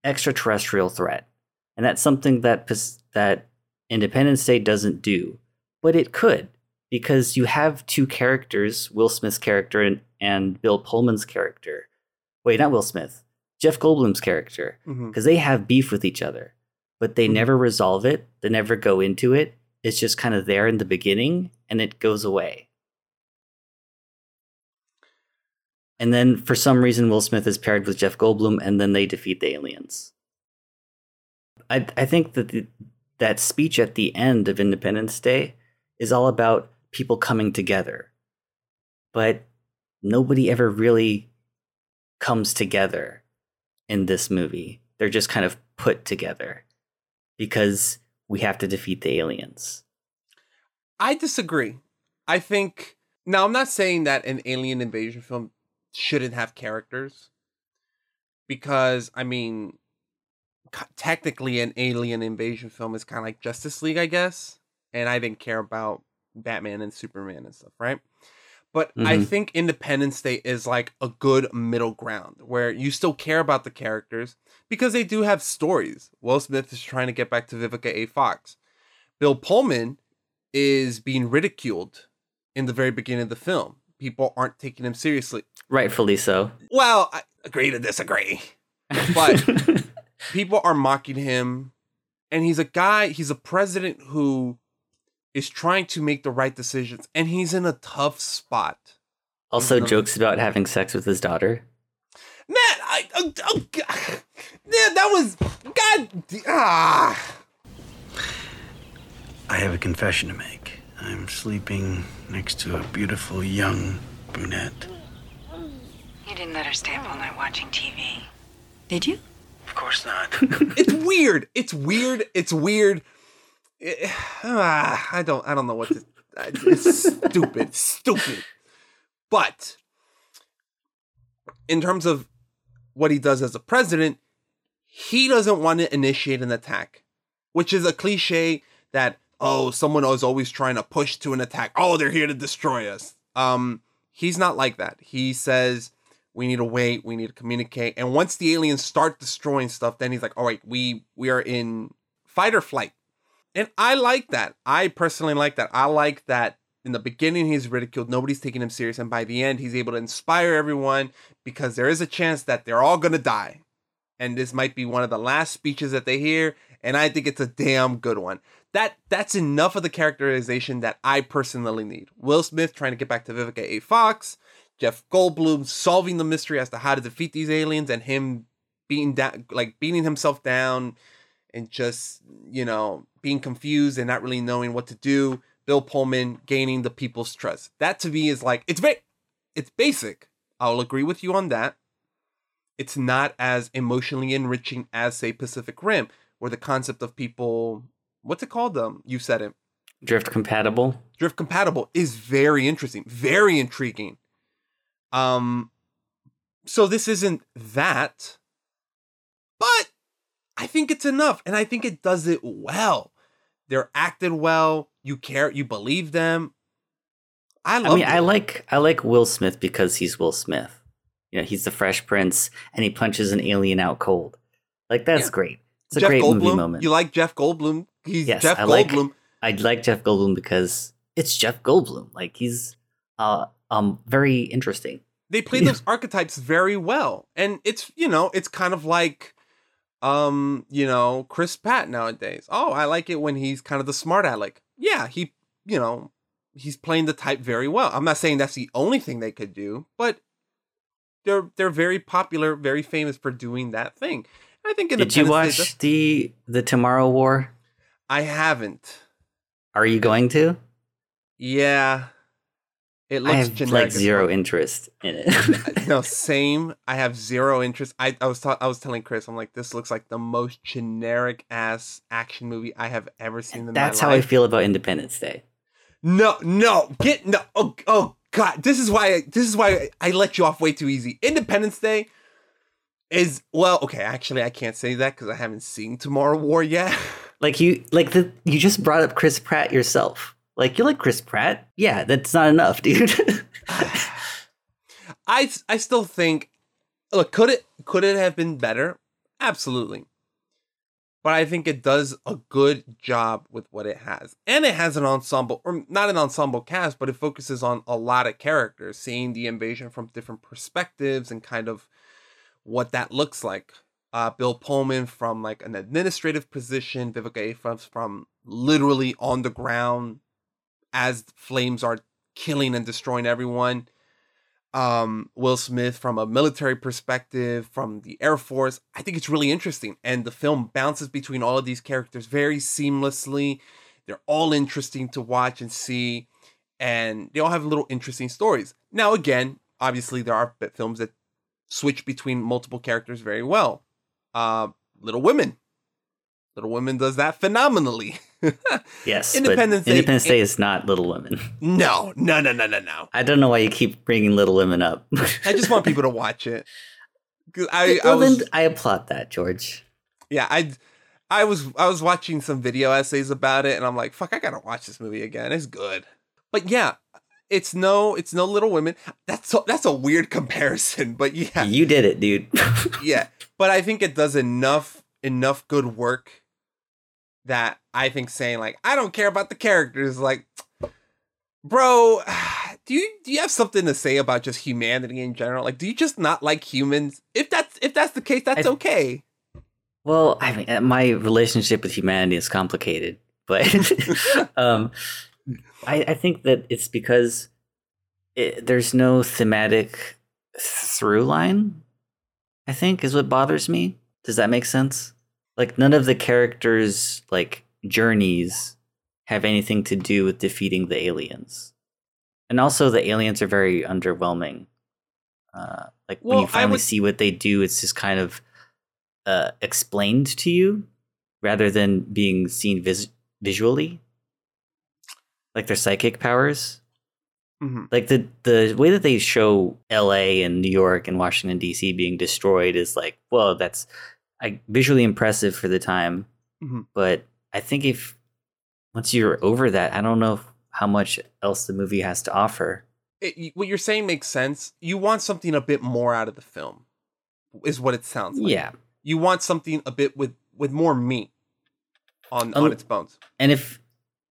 extraterrestrial threat, and that's something that that Independence Day doesn't do, but it could because you have two characters, Will Smith's character and, and Bill Pullman's character. Wait, not Will Smith, Jeff Goldblum's character, Mhm. because they have beef with each other, but they mm-hmm. never resolve it. They never go into it. It's just kind of there in the beginning and it goes away. And then for some reason, Will Smith is paired with Jeff Goldblum and then they defeat the aliens. I, I think that the, that speech at the end of Independence Day is all about people coming together. But nobody ever really comes together in this movie. They're just kind of put together because we have to defeat the aliens. I disagree. I think now I'm not saying that an alien invasion film shouldn't have characters because I mean technically an alien invasion film is kind of like Justice League, I guess, and I didn't care about Batman and Superman and stuff, right? But I Mhm. think Independence Day is like a good middle ground where you still care about the characters because they do have stories. Will Smith is trying to get back to Vivica A. Fox. Bill Pullman is being ridiculed in the very beginning of the film. People aren't taking him seriously. Rightfully so. Well, I agree to disagree. But people are mocking him. And he's a guy, he's a president who is trying to make the right decisions. And he's in a tough spot. Also, No. jokes about having sex with his daughter. Man, I. Oh, oh, God. Yeah, that was. God. Ah. I have a confession to make. I'm sleeping next to a beautiful young brunette. You didn't let her stay up all night watching TV. Did you? Of course not. it's weird. It's weird. It's weird. Ah, I don't. I don't know what to. It's stupid. Stupid. But in terms of what he does as a president, he doesn't want to initiate an attack, which is a cliche that oh someone is always trying to push to an attack. Oh, they're here to destroy us. Um, he's not like that. He says we need to wait, we need to communicate, and once the aliens start destroying stuff, then he's like, all right, we we are in fight or flight, and I like that. I personally like that. I like that. In the beginning, he's ridiculed. Nobody's taking him serious, and by the end, he's able to inspire everyone because there is a chance that they're all gonna die and this might be one of the last speeches that they hear and i think it's a damn good one that that's enough of the characterization that i personally need will smith trying to get back to vivica a fox jeff goldblum solving the mystery as to how to defeat these aliens and him beating down like beating himself down and just you know being confused and not really knowing what to do bill pullman gaining the people's trust that to me is like it's very it's basic i'll agree with you on that it's not as emotionally enriching as say Pacific Rim, where the concept of people what's it called? Um, you said it. Drift compatible. Drift compatible is very interesting, very intriguing. Um, so this isn't that, but I think it's enough, and I think it does it well. They're acted well. You care. You believe them. I love. I mean, it. I like I like Will Smith because he's Will Smith. You know, he's the Fresh Prince, and he punches an alien out cold. Like that's Yeah. great. It's a great Goldblum. movie moment. You like Jeff Goldblum? He's yes, Jeff I like. Goldblum. I like Jeff Goldblum because it's Jeff Goldblum. Like he's uh um very interesting. they play those archetypes very well and it's you know it's kind of like um you know chris pratt nowadays oh i like it when he's kind of the smart aleck yeah he you know he's playing the type very well i'm not saying that's the only thing they could do but they're they're very popular very famous for doing that thing i think in the world. Did you watch the the Tomorrow War? i haven't Are you going to? yeah it looks I have generic like zero interest in it. no, same. I have zero interest. I, I was ta- I was telling Chris, I'm like, this looks like the most generic ass action movie I have ever seen in That's how I feel about Independence Day. No, no, get no. Oh, oh God, this is why. I, this is why I let you off way too easy. Independence Day is well, okay. Actually, I can't say that because I haven't seen Tomorrow War yet. Like you, like the you just brought up Chris Pratt yourself. Like you're like Chris Pratt? Yeah, that's not enough, dude. I I still think look, could it could it have been better? Absolutely. But I think it does a good job with what it has. And it has an ensemble or not an ensemble cast, but it focuses on a lot of characters, seeing the invasion from different perspectives and kind of what that looks like. Uh, Bill Pullman from like an administrative position, Vivica A. From literally on the ground as flames are killing and destroying everyone um Will Smith from a military perspective from the Air Force. I think it's really interesting and the film bounces between all of these characters very seamlessly. They're all interesting to watch and see and they all have little interesting stories. Now again, obviously there are films that switch between multiple characters very well. Uh Little Women. Little Women does that phenomenally. yes, Independence but Day- Independence Day is not Little Women. no, no, no, no, no, no. I don't know why you keep bringing Little Women up. I just want people to watch it. I, I was, then I applaud that, George. yeah, I, I was, I was watching some video essays about it, and I'm like, fuck, I gotta watch this movie again. It's good, but yeah, it's no, it's no Little Women. That's so, that's a weird comparison, but yeah, You did it, dude. yeah, but I think it does enough, enough good work that I think saying like, I don't care about the characters, like, bro. Do you do you have something to say about just humanity in general? Like, do you just not like humans? If that's if that's the case, that's I- okay. Well, I mean, uh, my relationship with humanity is complicated, but um, I, I think that it's because it, there's no thematic through line. I think is what bothers me. Does that make sense? Like none of the characters' like journeys have anything to do with defeating the aliens, and also the aliens are very underwhelming. Uh, like when you finally would- see what they do, it's just kind of uh, explained to you rather than being seen vis- visually like their psychic powers Mhm. like the the way that they show LA and New York and Washington DC being destroyed is like well that's like visually impressive for the time, Mhm. but I think if once you're over that, I don't know how much else the movie has to offer. It, what you're saying makes sense. You want something a bit more out of the film, is what it sounds like. Yeah. You want something a bit with with more meat on Um, on its bones. And if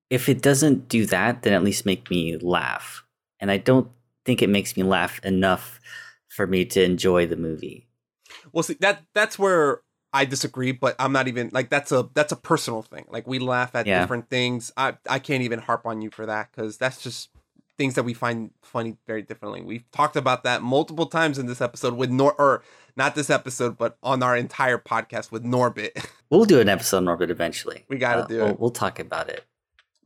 if it doesn't do that, then at least make me laugh. And I don't think it makes me laugh enough for me to enjoy the movie. Well, see that that's where I disagree, but I'm not even like that's a that's a personal thing. Like we laugh at Yeah. different things. I I can't even harp on you for that because that's just things that we find funny very differently. We've talked about that multiple times in this episode with Nor or not this episode, but on our entire podcast with Norbit. We'll do an episode on Norbit eventually. We gotta Uh, do we'll, it. We'll talk about it.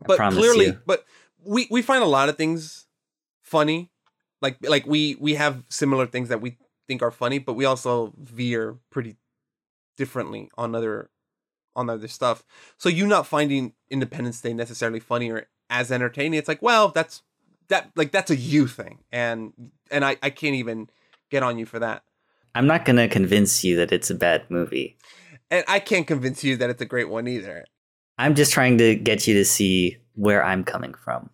I but clearly, you. but we we find a lot of things funny. Like like we we have similar things that we think are funny, but we also veer pretty differently on other on other stuff. So you not finding Independence Day necessarily funny or as entertaining, it's like, well, that's that like that's a you thing, and and I I can't even get on you for that, I'm not gonna convince you that it's a bad movie. and I can't convince you that it's a great one either. I'm just trying to get you to see where I'm coming from.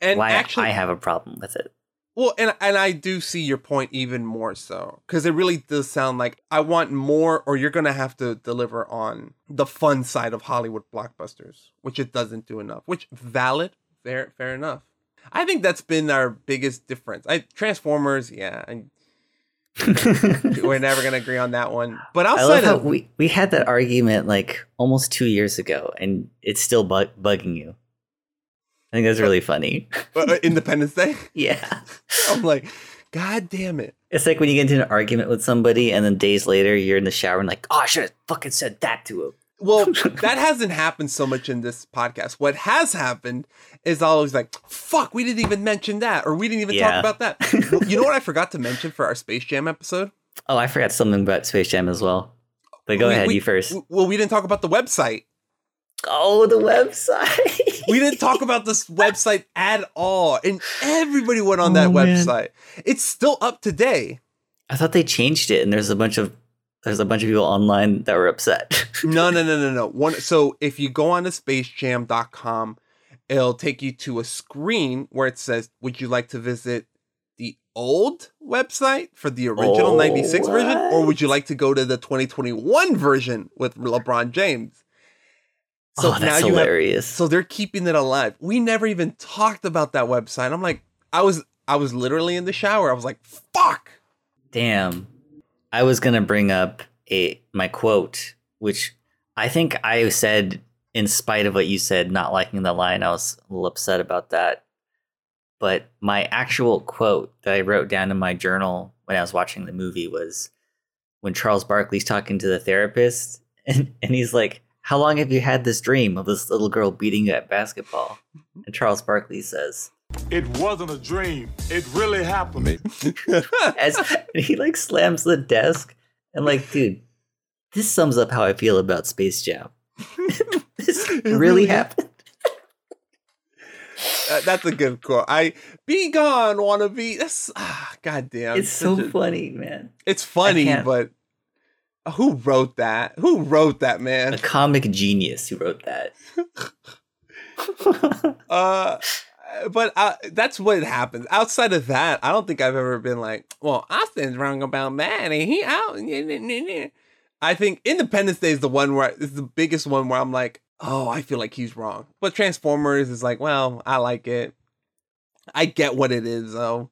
And why actually, I have a problem with it. Well, and and I do see your point even more so because it really does sound like I want more, or you're gonna have to deliver on the fun side of Hollywood blockbusters, which it doesn't do enough. Which valid, fair, fair enough. I think that's been our biggest difference. I Transformers, yeah, and we're never gonna agree on that one. But I outside of we, we had that argument like almost two years ago, and it's still bug- bugging you. I think that's really funny. uh, Independence Day, yeah. I'm like, God damn it. It's like when you get into an argument with somebody, and then days later you're in the shower and like, oh, I should have fucking said that to him. Well, that hasn't happened so much in this podcast. What has happened is always like, fuck, we didn't even mention that, or we didn't even Yeah. talk about that. You know what I forgot to mention for our Space Jam episode? Oh, I forgot something about Space Jam as well. But go We- ahead, we- you first. Well, we didn't talk about the website. Oh, the website. We didn't talk about this website at all. And everybody went on that Oh, man. website. It's still up today. I thought they changed it, and there's a bunch of there's a bunch of people online that were upset. No, no, no, no, no. One so if you go on to spacejam.com, it'll take you to a screen where it says, Would you like to visit the old website for the original Oh, 96 version? Or would you like to go to the 2021 version with LeBron James? Oh, that's you have- so they're keeping it alive. We never even talked about that website. I'm like, I was I was literally in the shower. I was like, fuck. Damn. I was gonna bring up a my quote, which I think I said in spite of what you said, not liking the line, I was a little upset about that. But my actual quote that I wrote down in my journal when I was watching the movie was when Charles Barkley's talking to the therapist and, and he's like, How long have you had this dream of this little girl beating you at basketball? And Charles Barkley says, It wasn't a dream. It really happened. as he like slams the desk and like, dude, this sums up how I feel about Space Jam. this really happened. Uh, that's a good quote. I be gone, wanna be. That's ah, goddamn. It's so a- funny, man. It's funny, but who wrote that? Who wrote that, man? A comic genius who wrote that. Uh, but uh, that's what happens. Outside of that, I don't think I've ever been like, well, Austin's wrong about that, and he out. I think Independence Day is the one where is the biggest one where I'm like, oh, I feel like he's wrong. But Transformers is like, well, I like it. I get what it is though.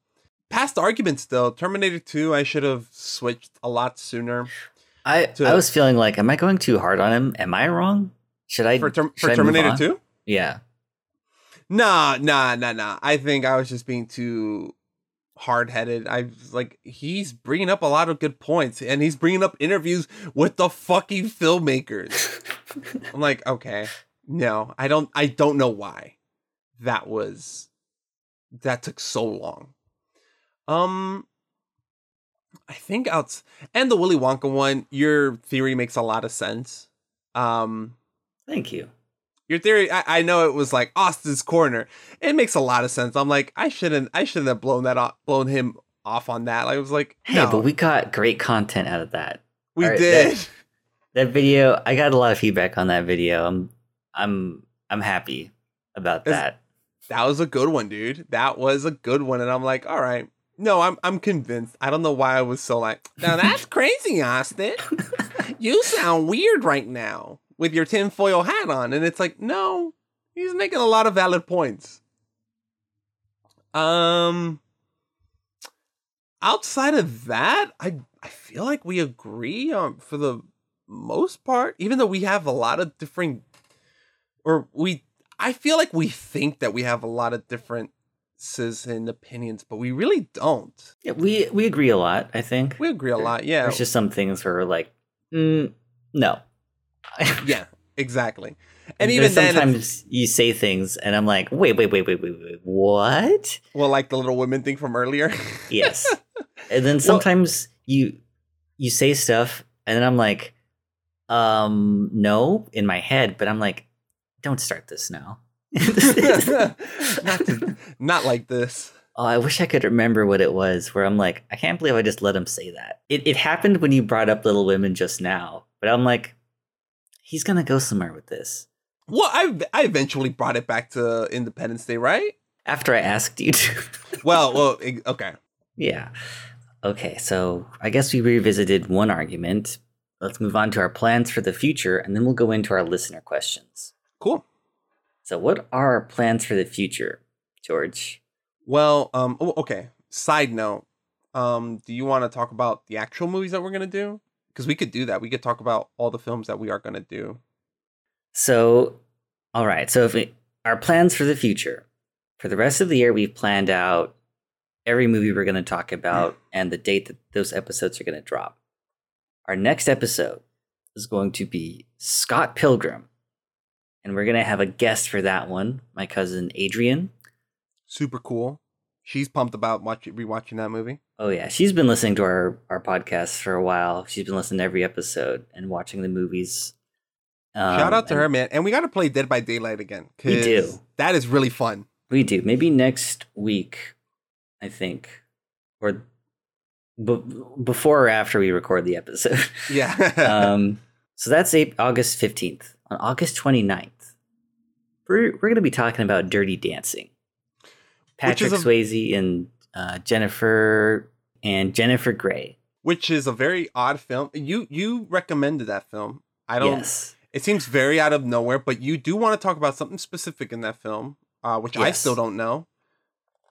Past arguments though, Terminator 2, I should have switched a lot sooner. I To- I was feeling like, am I going too hard on him? Am I wrong? Should I For, should for I Terminator 2? Yeah. Nah, nah, nah, nah. I think I was just being too hard headed. I was like, he's bringing up a lot of good points, and he's bringing up interviews with the fucking filmmakers. I'm like, okay, no, I don't, I don't know why that was that took so long. Um, I think out and the Willy Wonka one. Your theory makes a lot of sense. Um, Thank you. your theory, I, I know it was like Austin's corner. It makes a lot of sense. I'm like, I shouldn't, I shouldn't have blown that off, blown him off on that. Like, I was like, Hey, no, but we got great content out of that. we right, did. that- that video, I got a lot of feedback on that video. I'm I'm I'm happy about It's- that. That was a good one, dude. That was a good one, and I'm like, all right. No, I'm I'm convinced. I don't know why I was so like, now that's crazy, Austin. you sound weird right now with your tinfoil hat on, and it's like, no, he's making a lot of valid points. Um, outside of that, I I feel like we agree on for the most part, even though we have a lot of different, or we I feel like we think that we have a lot of differences in opinions, but we really don't. Yeah, we we agree a lot. I think We agree a lot, yeah. There's just some things where we're like, mm, no. yeah, exactly. And There's even then, sometimes you say things, and I'm like, wait, wait, wait, wait, wait, wait, what? well, like the little women thing from earlier. Yes. and then sometimes you you say stuff, and then I'm like, um, no, in my head, but I'm like, don't start this now. not, to- not like this. Oh, I wish I could remember what it was where I'm like, I can't believe I just let him say that. It it happened when you brought up Little Women just now, but I'm like, he's gonna go somewhere with this. Well, I I eventually brought it back to Independence Day, right? After I asked you to. well, well, okay. Yeah. Okay, so I guess we revisited one argument. Let's move on to our plans for the future, and then we'll go into our listener questions. Cool. So, what are our plans for the future, George? Well, um, oh, okay. Side note, um, do you want to talk about the actual movies that we're gonna do? Because we could do that. We could talk about all the films that we are gonna do. So, all right. So, if we, our plans for the future, for the rest of the year, we've planned out every movie we're going to talk about and the date that those episodes are going to drop. Our next episode is going to be Scott Pilgrim, and we're going to have a guest for that one, my cousin Adrian. Super cool. She's pumped about watching rewatching that movie. Oh yeah, she's been listening to our our podcast for a while. She's been listening to every episode and watching the movies. Shout Um, out to her, man. And we got to play Dead by Daylight again. We do. That is really fun. We do. Maybe next week, I think, or b- before or after we record the episode. Yeah. um, so that's August 15th. On August 29th, we're, we're going to be talking about Dirty Dancing. Patrick a- Swayze and uh, Jennifer and Jennifer Grey. Which is a very odd film. You you recommended that film. I don't. Yes. It seems very out of nowhere, but you do want to talk about something specific in that film, uh, which I still don't know.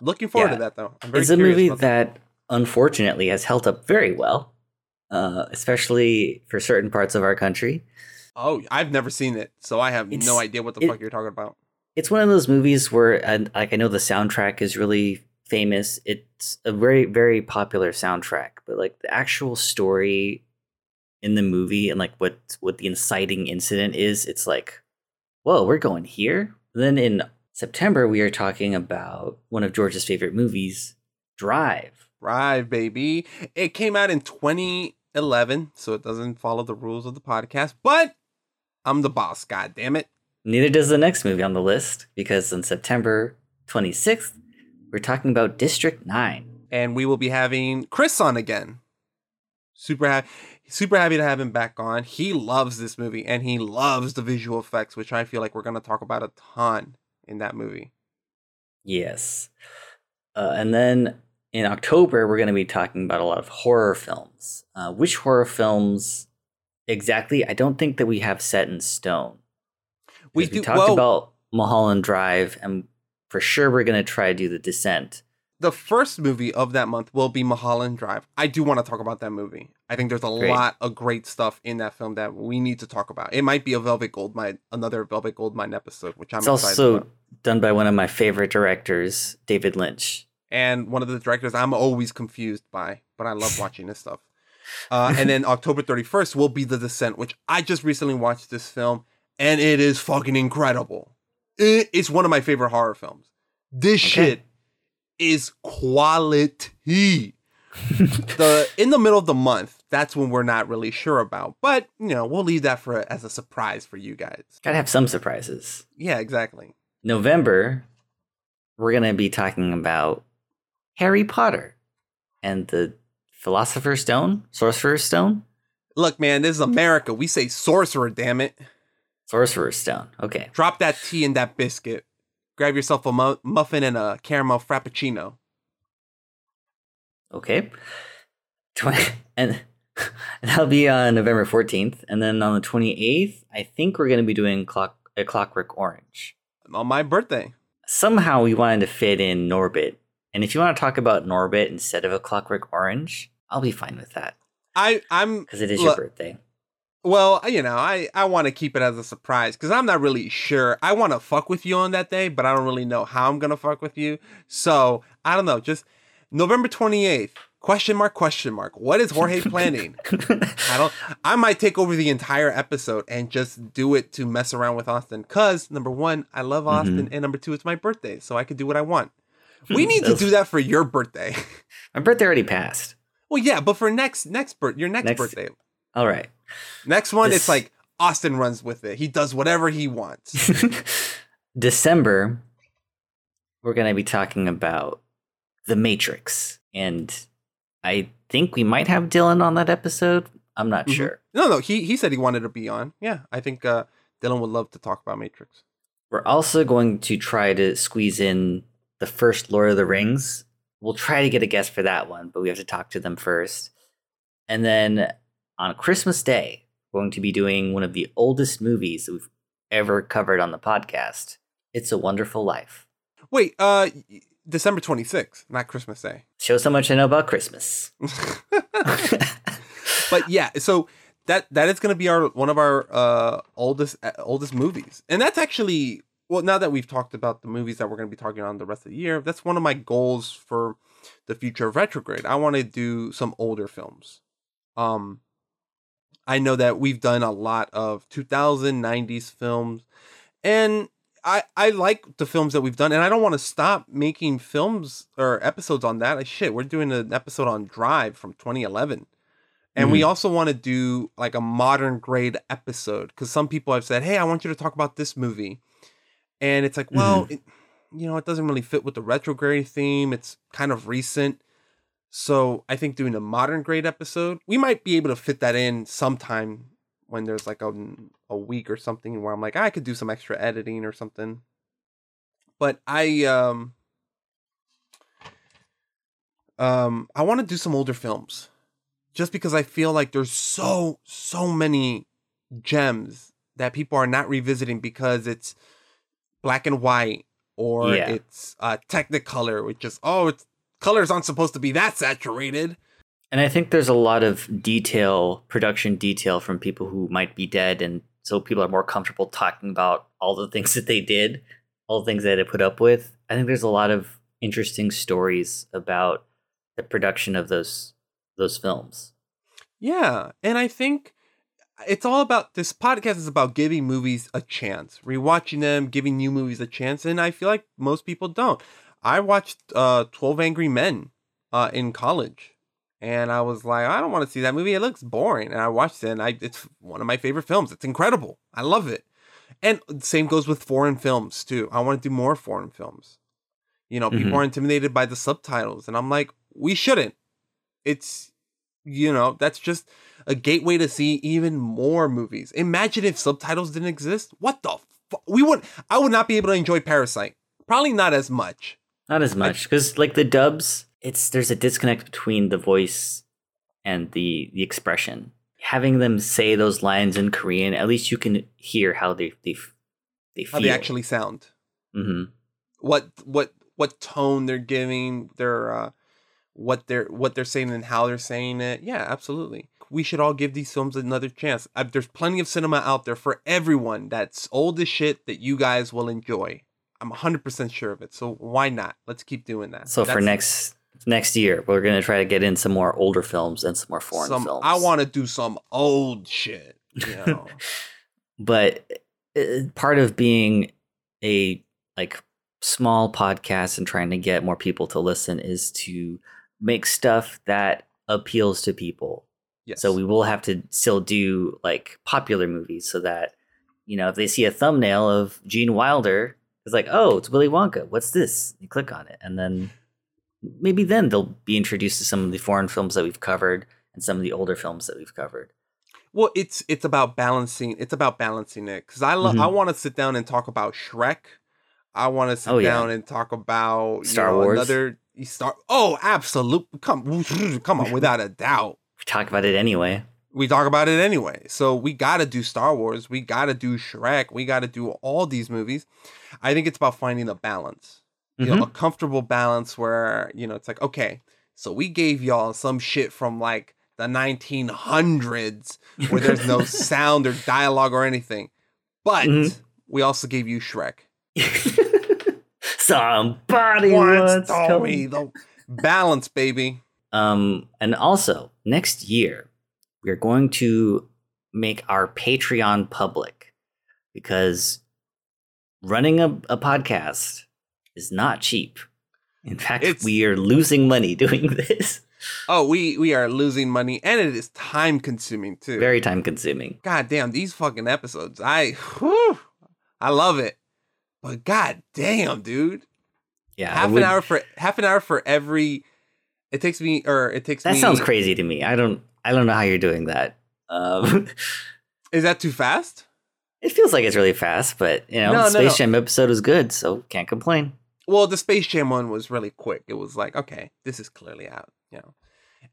Looking forward Yeah. to that though. I'm very It's a movie about that unfortunately has held up very well, uh, especially for certain parts of our country. Oh, I've never seen it, so I have It's- no idea what the it- fuck you're talking about. it's one of those movies where and like I know the soundtrack is really famous. It's a very very popular soundtrack, but like the actual story in the movie and like what what the inciting incident is, it's like, whoa, we're going here. then in September we are talking about one of George's favorite movies, Drive. Drive, baby. It came out in 2011, so it doesn't follow the rules of the podcast, but I'm the boss, god damn it. Neither does the next movie on the list because on September 26th we're talking about District 9. And we will be having Chris on again. Super happy super happy to have him back on. He loves this movie and he loves the visual effects, which I feel like we're going to talk about a ton in that movie. Yes. Uh, and then in October, we're going to be talking about a lot of horror films. Uh, which horror films exactly? I don't think that we have set in stone. We do- talked well- about Mulholland Drive, and for sure we're going to try to do The Descent. The first movie of that month will be Mulholland Drive. I do want to talk about that movie. I think there's a Great. lot of great stuff in that film that we need to talk about. It might be a Velvet Goldmine, another Velvet Goldmine episode, which I'm it's excited also about. done by one of my favorite directors, David Lynch. and one of the directors I'm always confused by, but I love watching this stuff. Uh, and then October 31st will be The Descent, which I just recently watched this film, and it is fucking incredible. It- it's one of my favorite horror films. This shit is quality. the in the middle of the month, that's when we're not really sure about, but you know we'll leave that for as a surprise for you guys. Gotta have some surprises. Yeah, exactly. November, we're to be talking about Harry Potter and the Philosopher's Stone, Sorcerer's Stone. Look, man, this is America. We say sorcerer, damn it. Sorcerer's Stone. Okay. Drop that tea and that biscuit. Grab yourself a mu- muffin and a caramel frappuccino. Okay. 20, and that'll be on November 14th. And then on the 28th, I think we're going to be doing clock, a Clockwork Orange. On my birthday. Somehow we wanted to fit in Norbit. And if you want to talk about Norbit instead of a Clockwork Orange, I'll be fine with that. I, I'm Because it is your birthday. Well, you know, I, I want to keep it as a surprise because I'm not really sure. I want to fuck with you on that day, but I don't really know how I'm gonna fuck with you. So I don't know. Just November 28th. Question mark? Question mark? What is Jorge planning? I don't. I might take over the entire episode and just do it to mess around with Austin. Cause number one, I love mm-hmm. Austin, and number two, it's my birthday, so I can do what I want. We need to do that for your birthday. My birthday already passed. Well, yeah, but for next next birth, your next, Next- birthday, All right. next one, This- it's like Austin runs with it. He does whatever he wants. December, we're going to be talking about The Matrix. And I think we might have Dylan on that episode. I'm not Mhm. sure. No, no, he he said he wanted to be on. Yeah, I think uh, Dylan would love to talk about Matrix. We're also going to try to squeeze in the first Lord of the Rings. We'll try to get a guest for that one, but we have to talk to them first. And then on Christmas Day, we're going to be doing one of the oldest movies that we've ever covered on the podcast. It's a Wonderful Life. Wait, uh, December twenty sixth, not Christmas Day. Shows how much I know about Christmas. but yeah, so that that is going to be our one of our uh oldest uh, oldest movies, and that's actually well. Now that we've talked about the movies that we're going to be talking on the rest of the year, that's one of my goals for the future of retrograde. I want to do some older films. Um, I know that we've done a lot of 2090s films, and I I like the films that we've done, and I don't want to stop making films or episodes on that. Like, shit, we're doing an episode on Drive from 2011. And we Mhm. also want to do like a modern grade episode because some people have said, "Hey, I want you to talk about this movie," and it's like, well, it, you know, it doesn't really fit with the retrograde theme. It's kind of recent, so I think doing a modern grade episode, we might be able to fit that in sometime when there's like a a week or something where I'm like, I could do some extra editing or something. But I um um I want to do some older films just because I feel like there's so so many gems that people are not revisiting because it's black and white or Yeah. it's uh technicolor which is oh it's colors aren't supposed to be that saturated And I think there's a lot of detail, production detail from people who might be dead. And so people are more comfortable talking about all the things that they did, all the things that they put up with. I think there's a lot of interesting stories about the production of those those films. Yeah, and I think it's all about this podcast is about giving movies a chance, rewatching them, giving new movies a chance, and I feel like most people don't. I watched uh 12 Angry Men uh in college and I was like, I don't want to see that movie. It looks boring. And I watched it and I it's one of my favorite films. It's incredible. I love it. And same goes with foreign films too. I want to do more foreign films. You know, people Mhm. are intimidated by the subtitles and I'm like, we shouldn't. It's you know, that's just a gateway to see even more movies. Imagine if subtitles didn't exist. What the fu- we would I would not be able to enjoy Parasite. Probably not as much. Not as much because like the dubs, it's there's a disconnect between the voice and the the expression. Having them say those lines in Korean, at least you can hear how they they they How they actually sound. hmm What what what tone they're giving, their uh what they're what they're saying and how they're saying it. Yeah, absolutely. We should all give these films another chance. Uh, there's plenty of cinema out there for everyone that's old as shit that you guys will enjoy. I'm 100% sure of it. So why not? Let's keep doing that. So for next next year, we're gonna try to get in some more older films and some more foreign some, films. I want to do some old shit. You know? but uh, part of being a like small podcast and trying to get more people to listen is to make stuff that appeals to people. Yes. So we will have to still do like popular movies so that you know if they see a thumbnail of Gene Wilder, it's like, oh, it's Willy Wonka. What's this? You click on it, and then maybe then they'll be introduced to some of the foreign films that we've covered and some of the older films that we've covered. Well, it's it's about balancing. It's about balancing it because I lo- Mhm. I want to sit down and talk about Shrek. I want to sit Oh, yeah. down and talk about you Star know, Wars. Another Star. Oh, absolute. Come come on, without a doubt. Talk about it anyway. We talk about it anyway. So we got to do Star Wars. We got to do Shrek. We got to do all these movies. I think it's about finding a balance. You know, a Mhm. comfortable balance where, you know, it's like, okay, so we gave y'all some shit from like the 1900s where there's no sound or dialogue or anything. But Mhm. we also gave you Shrek. Somebody Once told me the balance, baby. Um, and also next year we're going to make our Patreon public because running a, a podcast is not cheap. In fact, It's- we are losing money doing this. Oh, we we are losing money and it is time consuming too. Very time consuming. God damn, these fucking episodes. I whew, I love it. But god damn, dude. Yeah, half would- an hour for half an hour for every it takes me or it takes That me sounds crazy to me. I don't. I don't know how you're doing that. Um, Is that too fast? it feels like it's really fast, but you know, No, the Space no. Jam episode was good, so can't complain. Well, the Space Jam one was really quick. It was like, okay, this is clearly out, you know.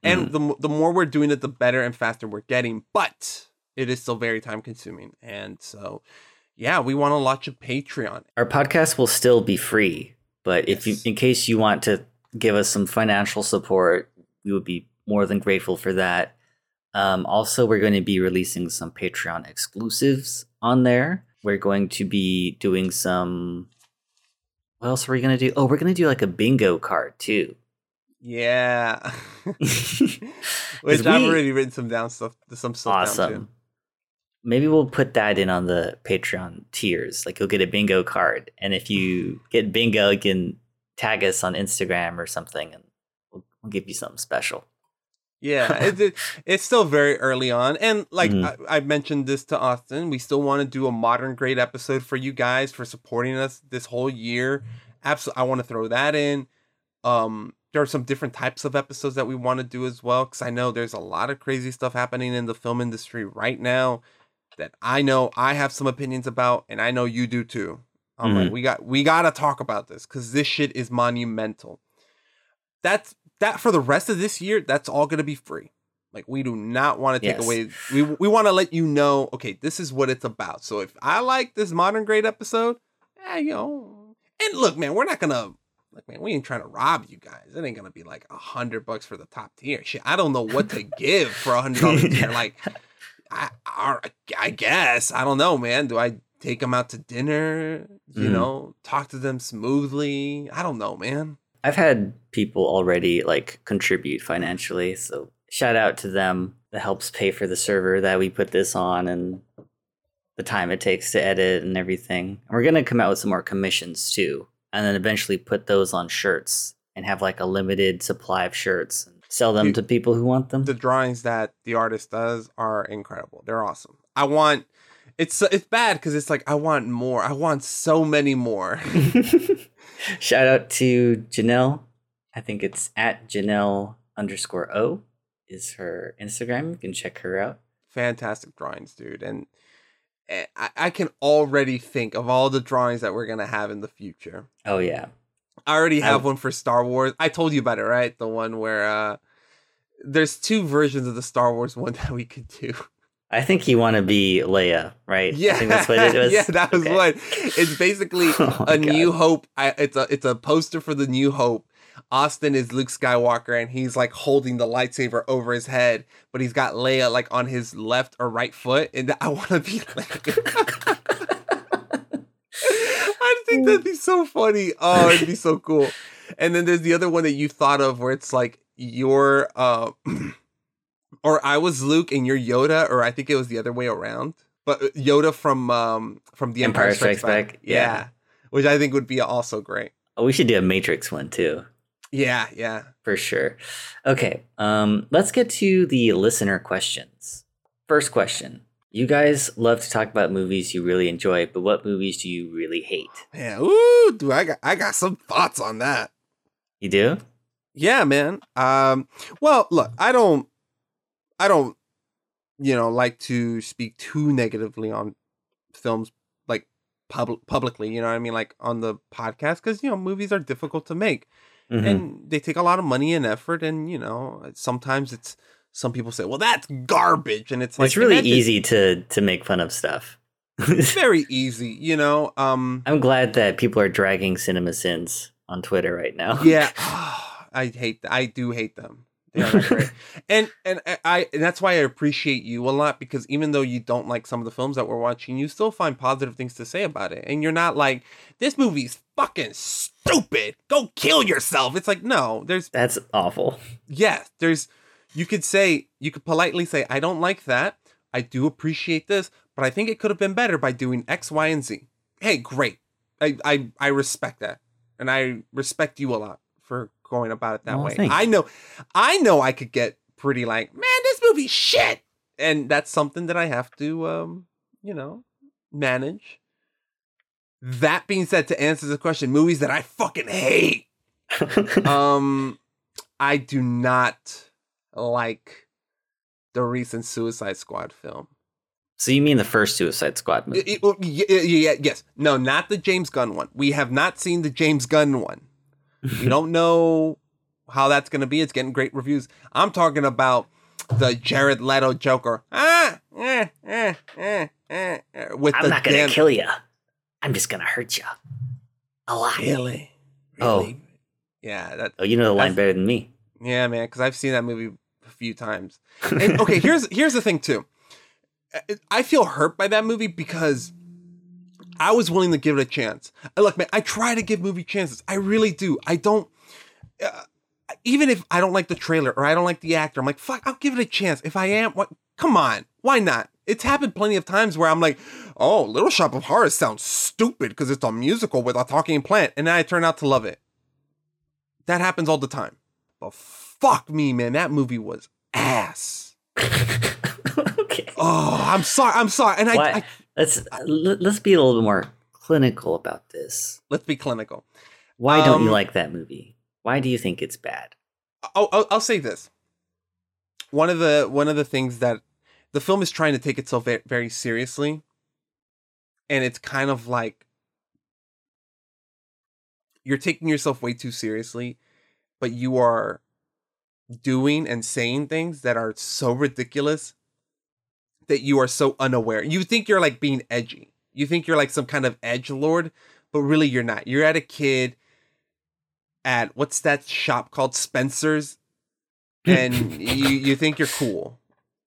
And Mhm. the the more we're doing it, the better and faster we're getting. But it is still very time consuming, and so yeah, we want to launch a Patreon. Our podcast will still be free, but if you, in case you want to give us some financial support, we would be more than grateful for that. Um, also, we're going to be releasing some Patreon exclusives on there. We're going to be doing some. What else are we going to do? Oh, we're going to do like a bingo card too. Yeah, which 'Cause I've already written some down stuff, some stuff down awesome. Maybe we'll put that in on the Patreon tiers. Like you'll get a bingo card, and if you get bingo, you can tag us on Instagram or something, and we'll, we'll give you something special. Yeah, it, it- it's still very early on, and like Mhm. I, I mentioned this to Austin, we still want to do a modern grade episode for you guys for supporting us this whole year. Absolutely, I want to throw that in. Um, there are some different types of episodes that we want to do as well, because I know there's a lot of crazy stuff happening in the film industry right now that I know I have some opinions about, and I know you do too. I'm like, Mhm. we got we gotta talk about this because this shit is monumental. That's that for the rest of this year. That's all gonna be free. Like we do not want to take Yes. away. We we want to let you know. Okay, this is what it's about. So if I like this modern grade episode, eh, you know, and look, man, we're not gonna. Like man, we ain't trying to rob you guys. It ain't gonna be like a hundred bucks for the top tier. Shit, I don't know what to give for a hundred dollars tier. Like, I, I, I guess I don't know, man. Do I take them out to dinner? You Mhm. know, talk to them smoothly. I don't know, man. I've had people already like contribute financially, so shout out to them. That helps pay for the server that we put this on and the time it takes to edit and everything. And we're gonna come out with some more commissions too, and then eventually put those on shirts and have like a limited supply of shirts and sell them Dude, to people who want them. The drawings that the artist does are incredible. They're awesome. I want. It's it's bad because it's like I want more. I want so many more. Shout out to Janelle. I think it's at Janelle underscore O is her Instagram. You can check her out. Fantastic drawings, dude, and. and I, I can already think of all the drawings that we're gonna have in the future. Oh yeah. I already I- have one for Star Wars. I told you about it, right? The one where uh there's two versions of the Star Wars one that we could do. I think you want to be Leia, right? Yeah, I think that's what it was. yeah, that was Okay. one. It's basically Oh, a New Hope. I, it's a it's a poster for the New Hope. Austin is Luke Skywalker, and he's like holding the lightsaber over his head, but he's got Leia like on his left or right foot, and I want to be like. I think that'd be so funny. Oh, it'd be so cool. And then there's the other one that you thought of where it's like you're uh or I was Luke and you're Yoda, or I think it was the other way around. But uh, Yoda from um from the Empire, Empire Strikes, Strikes Back. Back, Yeah. yeah. Which I think would be also great. Oh, we should do a Matrix one too, Yeah, yeah. for sure. Okay, um, let's get to the listener questions. First question: You guys love to talk about movies you really enjoy, but what movies do you really hate? Yeah. Ooh, dude, I got I got some thoughts on that. You do? Yeah, man. Um, well, look, I don't, I don't you know, like to speak too negatively on films like pub- publicly, you know what I mean, like on the podcast cuz you know, movies are difficult to make. Mhm. And they take a lot of money and effort and you know, sometimes it's some people say, "Well, that's garbage." And it's like it's really easy to to make fun of stuff. It's very easy, you know. Um I'm glad that people are dragging Cinema Sins on Twitter right now. Yeah, I hate. I do hate them. They are not and and I and that's why I appreciate you a lot because even though you don't like some of the films that we're watching, you still find positive things to say about it, and you're not like this movie's fucking stupid. Go kill yourself. It's like no, there's That's awful. yes, there's. You could say you could politely say I don't like that. I do appreciate this, but I think it could have been better by doing X, Y, and Z. Hey, great. I I I respect that, and I respect you a lot for going about it that Well, way. thanks. I know, I know, I could get pretty like, man, this movie shit, and that's something that I have to, um, you know, manage. That being said, to answer the question, movies that I fucking hate. um, I do not like the recent Suicide Squad film. So you mean the first Suicide Squad movie? It- it- well, y- y- y- yes, no, not the James Gunn one. We have not seen the James Gunn one. We don't know how that's going to be. It's getting great reviews. I'm talking about the Jared Leto Joker. Ah, eh, eh, eh, eh, eh, with I'm not gonna damn- kill you. I'm just gonna hurt you. A lot. Really? Oh, Yeah, that. oh, you know the line better than me. Yeah, man, because I've seen that movie a few times. And okay, here's here's the thing too. I feel hurt by that movie because I was willing to give it a chance. Look, man, I try to give movie chances. I really do. I don't. Uh, even if I don't like the trailer or I don't like the actor, I'm like, fuck, I'll give it a chance. If I am, what? Come on, why not? It's happened plenty of times where I'm like, oh, Little Shop of Horrors sounds stupid because it's a musical with a talking plant, and then I turn out to love it. That happens all the time. But fuck me, man, that movie was ass. okay. Oh, I'm sorry. I'm sorry. And I, I let's let- let's be a little bit more clinical about this. let's be clinical. Why don't you Um, like that movie? Why do you think it's bad? I'll, I'll, I'll say this. One of the one of the things that the film is trying to take itself very seriously, and it's kind of like you're taking yourself way too seriously, but you are doing and saying things that are so ridiculous that you are so unaware. You think you're like being edgy. You think you're like some kind of edge lord, but really you're not. You're at a kid at what's that shop called Spencer's, and you you think you're cool,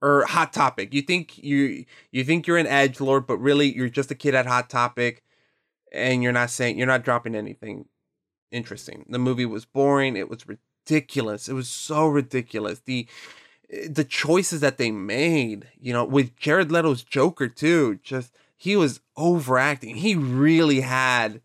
or Hot Topic. You think you you think you're an edge lord, but really you're just a kid at Hot Topic, and you're not saying you're not dropping anything interesting. The movie was boring. It was ridiculous. It was so ridiculous. The Eh, the choices that they made, you know, with Jared Leto's Joker too, just he was overacting. He really had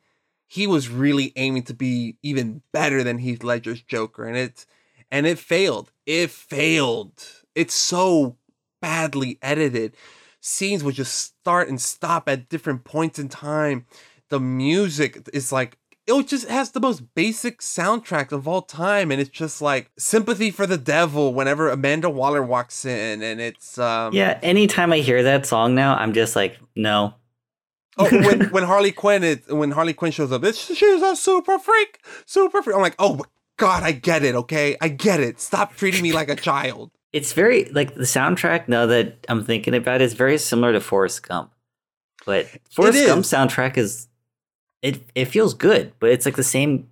he was really aiming to be even better than Heath Ledger's Joker and it's and it failed. It failed. It's so badly edited. Scenes would just start and stop at different points in time. The music is like it just has the most basic soundtrack of all time and it's just like sympathy for the devil whenever amanda waller walks in and it's um yeah, anytime I hear that song now, I'm just like, no. oh when, when harley quinn is when harley quinn shows up it's she's a super freak super freak i'm like oh god i get it okay i get it stop treating me like a child It's very like the soundtrack. Now that I'm thinking about it, is very similar to Forrest Gump, but Forrest. Gump soundtrack is it. It feels good, but it's like the same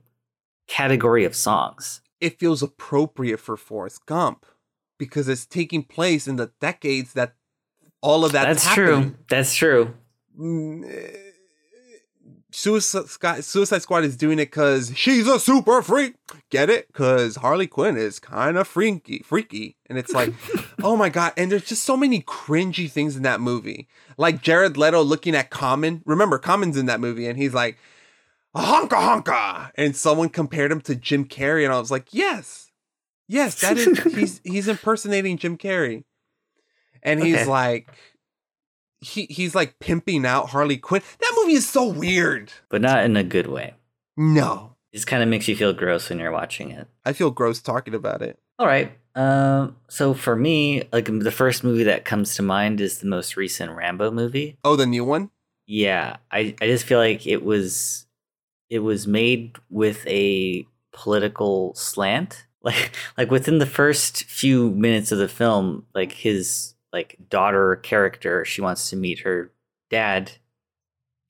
category of songs. it feels appropriate for forrest gump because it's taking place in the decades that all of that. that's, That's true. That's true. Mm, eh, Suicide Squad, Suicide Squad is doing it because she's a super freak. Get it? Because Harley Quinn is kind of freaky, freaky, and it's like, oh my god! And there's just so many cringy things in that movie, like Jared Leto looking at Common. Remember, Common's in that movie, and he's like, honka honka, and someone compared him to Jim Carrey, and I was like, yes, yes, that is he's he's impersonating Jim Carrey, and he's Okay. like he he's like pimping out Harley Quinn. That movie is so weird. but not in a good way. No, It just kind of makes you feel gross when you're watching it. I feel gross talking about it. All right. Um, so for me, like the first movie that comes to mind is the most recent Rambo movie. Oh, the new one? Yeah, I I just feel like it was it was made with a political slant. Like like within the first few minutes of the film, like his like daughter character, she wants to meet her dad,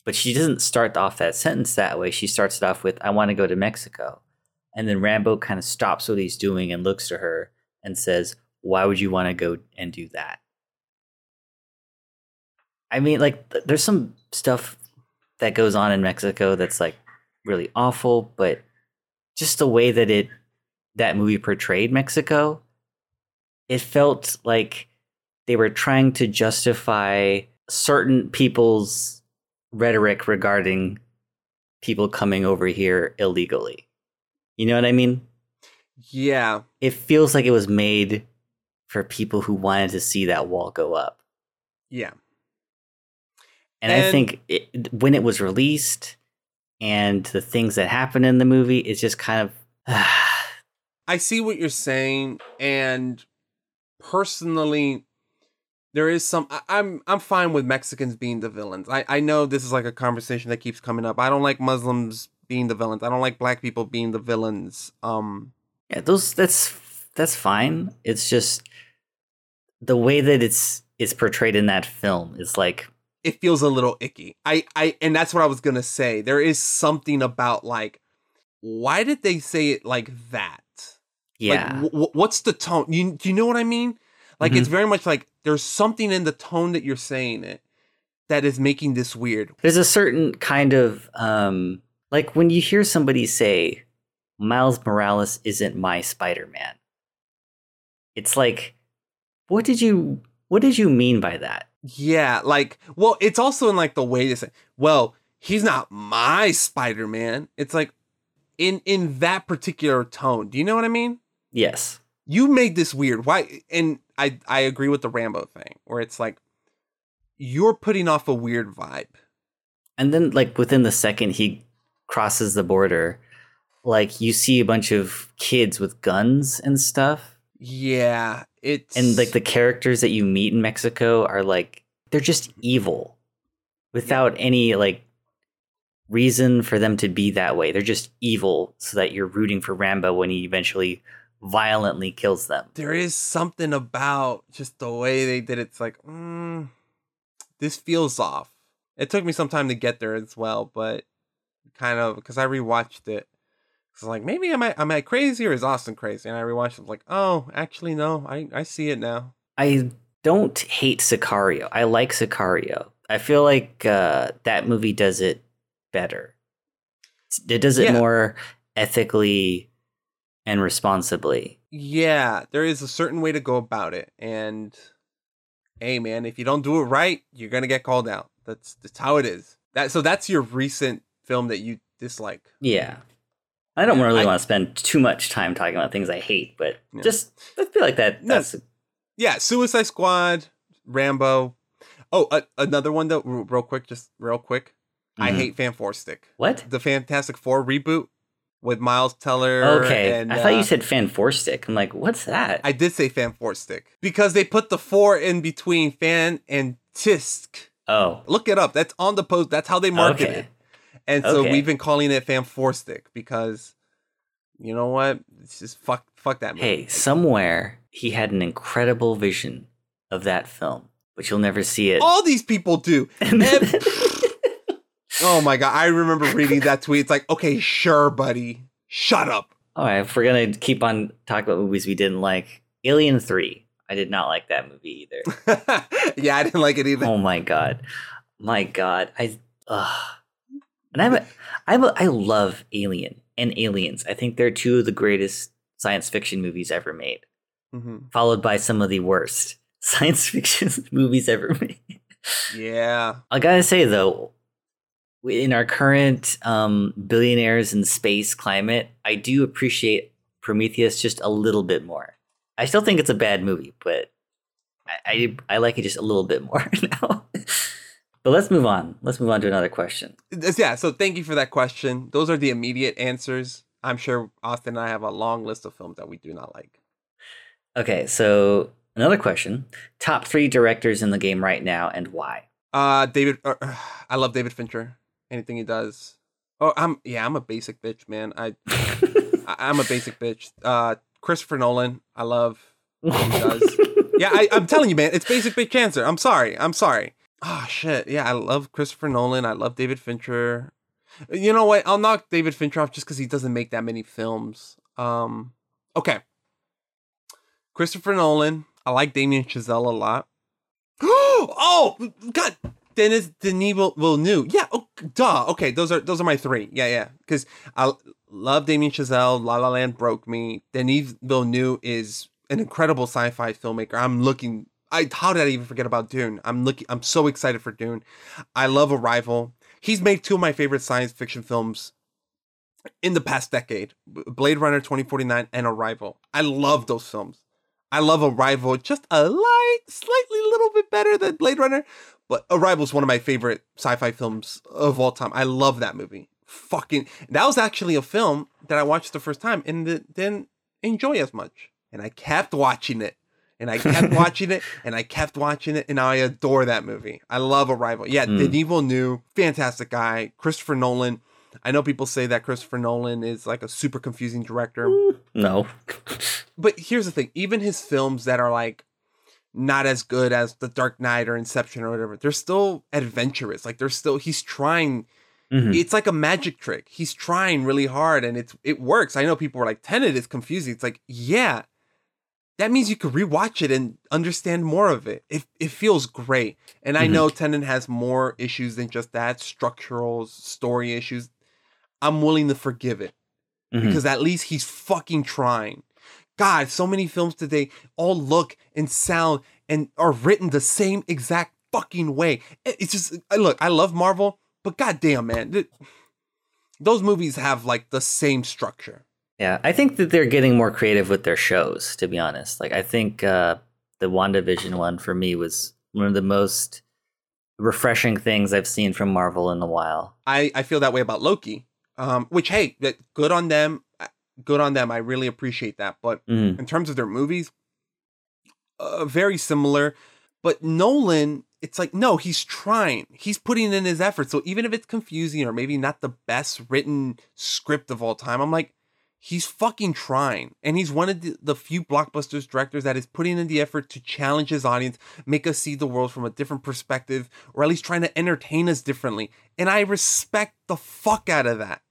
but she doesn't start off that sentence that way. She starts it off with "I want to go to Mexico." And then Rambo kind of stops what he's doing and looks to her and says, Why would you want to go and do that? I mean, like, th- there's some stuff that goes on in Mexico that's like really awful, but just the way that it, that movie portrayed Mexico, it felt like they were trying to justify certain people's rhetoric regarding people coming over here illegally. You know what I mean? Yeah. It feels like it was made for people who wanted to see that wall go up. Yeah. And, I think it, when it was released and the things that happened in the movie, it's just kind of I see what you're saying, and personally, there is some. I, I'm I'm fine with Mexicans being the villains. I I know this is like a conversation that keeps coming up. I don't like Muslims being the villains. I don't like black people being the villains. Um, yeah, those that's that's fine. It's just the way that it's it's portrayed in that film is like it feels a little icky. I I and that's what I was gonna say. There is something about like, why did they say it like that? Yeah. Like, wh- what's the tone? You do you know what I mean? Like it's Mhm. very much like there's something in the tone that you're saying it that is making this weird. there's a certain kind of um like when you hear somebody say Miles Morales isn't my Spider-Man. It's like what did you what did you mean by that? Yeah, like well, it's also in like the way to say, well, he's not my Spider-Man. It's like in in that particular tone. Do you know what I mean? Yes. You made this weird. Why? And I I agree with the Rambo thing where it's like you're putting off a weird vibe. And then like within the second he crosses the border, like you see a bunch of kids with guns and stuff. Yeah, it's And like the characters that you meet in Mexico are like they're just evil without any like reason for them to be that way. They're just evil so that you're rooting for Rambo when he eventually violently kills them. there is something about just the way they did it. It's like, mm, this feels off. It took me some time to get there as well, but kind of because I rewatched it. It's like maybe am I am I crazy or is Austin crazy? And I rewatched it like, oh, actually no, I I see it now. I don't hate Sicario. I like Sicario. I feel like uh, that movie does it better. It does it Yeah. more ethically and responsibly. Yeah, there is a certain way to go about it, and hey, man, if you don't do it right, you're gonna get called out. That's that's how it is. That so that's your recent film that you dislike. Yeah. I don't Yeah, really I- want to spend too much time talking about things I hate, but Yeah. just I feel like that. No. Yeah, Suicide Squad, Rambo. Oh, uh, another one though, real quick, just real quick. I Mhm. hate Fan Four Stick. what? The Fantastic Four reboot with Miles Teller. Okay, and, I thought uh, you said fan four stick. I'm like, what's that? I did say Fan Four Stick because they put the four in between Fan and Tisk. oh, Look it up. That's on the post. That's how they market Okay. it. And so Okay. we've been calling it Fan Four Stick because you know what? It's just fuck fuck that movie. hey, somewhere he had an incredible vision of that film, but you'll never see it. All these people do. Oh my god, I remember reading that tweet. It's like, okay, sure, buddy. Shut up. All right, if we're gonna keep on talking about movies we didn't like, Alien Three. I did not like that movie either. yeah, I didn't like it either. oh my god, my god, I. Ugh. And I'm a, I'm a, I love Alien and Aliens. I think they're two of the greatest science fiction movies ever made, Mhm. followed by some of the worst science fiction movies ever made. Yeah. I gotta say though, in our current um, billionaires in space climate, I do appreciate Prometheus just a little bit more. I still think it's a bad movie, but I I, I like it just a little bit more now. but let's move on. Let's move on to another question. Yeah, so thank you for that question. Those are the immediate answers. I'm sure Austin and I have a long list of films that we do not like. Okay, so another question: top three directors in the game right now, and why? Uh, David. Uh, I love David Fincher. Anything he does. Oh, I'm yeah. I'm a basic bitch, man. I, I I'm a basic bitch. Uh, Christopher Nolan. I love what he does. yeah, I, I'm telling you, man. It's basic bitch cancer. I'm sorry. I'm sorry. Oh shit. Yeah, I love Christopher Nolan. I love David Fincher. You know what? I'll knock David Fincher off just because he doesn't make that many films. Um, okay. Christopher Nolan. I like Damien Chazelle a lot. oh God, Dennis Denis Villeneuve. Yeah, oh, duh. Okay, those are those are my three. Yeah, yeah. Because I love Damien Chazelle. La La Land broke me. Denis Villeneuve is an incredible sci-fi filmmaker. I'm looking. I how did I even forget about Dune? I'm looking. I'm so excited for Dune. I love Arrival. He's made two of my favorite science fiction films in the past decade: Blade Runner 2049 and Arrival. I love those films. I love Arrival just a light, slightly little bit better than Blade Runner, but Arrival is one of my favorite sci-fi films of all time. I love that movie. Fucking that was actually a film that I watched the first time and didn't enjoy as much. And I kept watching it. And I kept watching it and I kept watching it and I adore that movie. I love Arrival. Yeah, mm. Denis Villeneuve, fantastic guy. Christopher Nolan. I know people say that Christopher Nolan is like a super confusing director. No. but here's the thing even his films that are like not as good as The Dark Knight or Inception or whatever, they're still adventurous. Like they're still, he's trying. Mm-hmm. It's like a magic trick. He's trying really hard and it's it works. I know people are like, Tenet is confusing. It's like, yeah, that means you could rewatch it and understand more of it. It, it feels great. And I mm-hmm. know Tenet has more issues than just that structural story issues. I'm willing to forgive it mm-hmm. because at least he's fucking trying. God, so many films today all look and sound and are written the same exact fucking way. It's just look, I love Marvel, but goddamn, man, those movies have like the same structure. Yeah, I think that they're getting more creative with their shows. To be honest, like I think uh, the WandaVision one for me was one of the most refreshing things I've seen from Marvel in a while. I I feel that way about Loki. Um, which hey, that good on them good on them. I really appreciate that. But mm. in terms of their movies, uh, very similar. But Nolan, it's like, no, he's trying. He's putting in his effort. So even if it's confusing or maybe not the best written script of all time, I'm like, he's fucking trying. And he's one of the, the few blockbusters directors that is putting in the effort to challenge his audience, make us see the world from a different perspective, or at least trying to entertain us differently. And I respect the fuck out of that.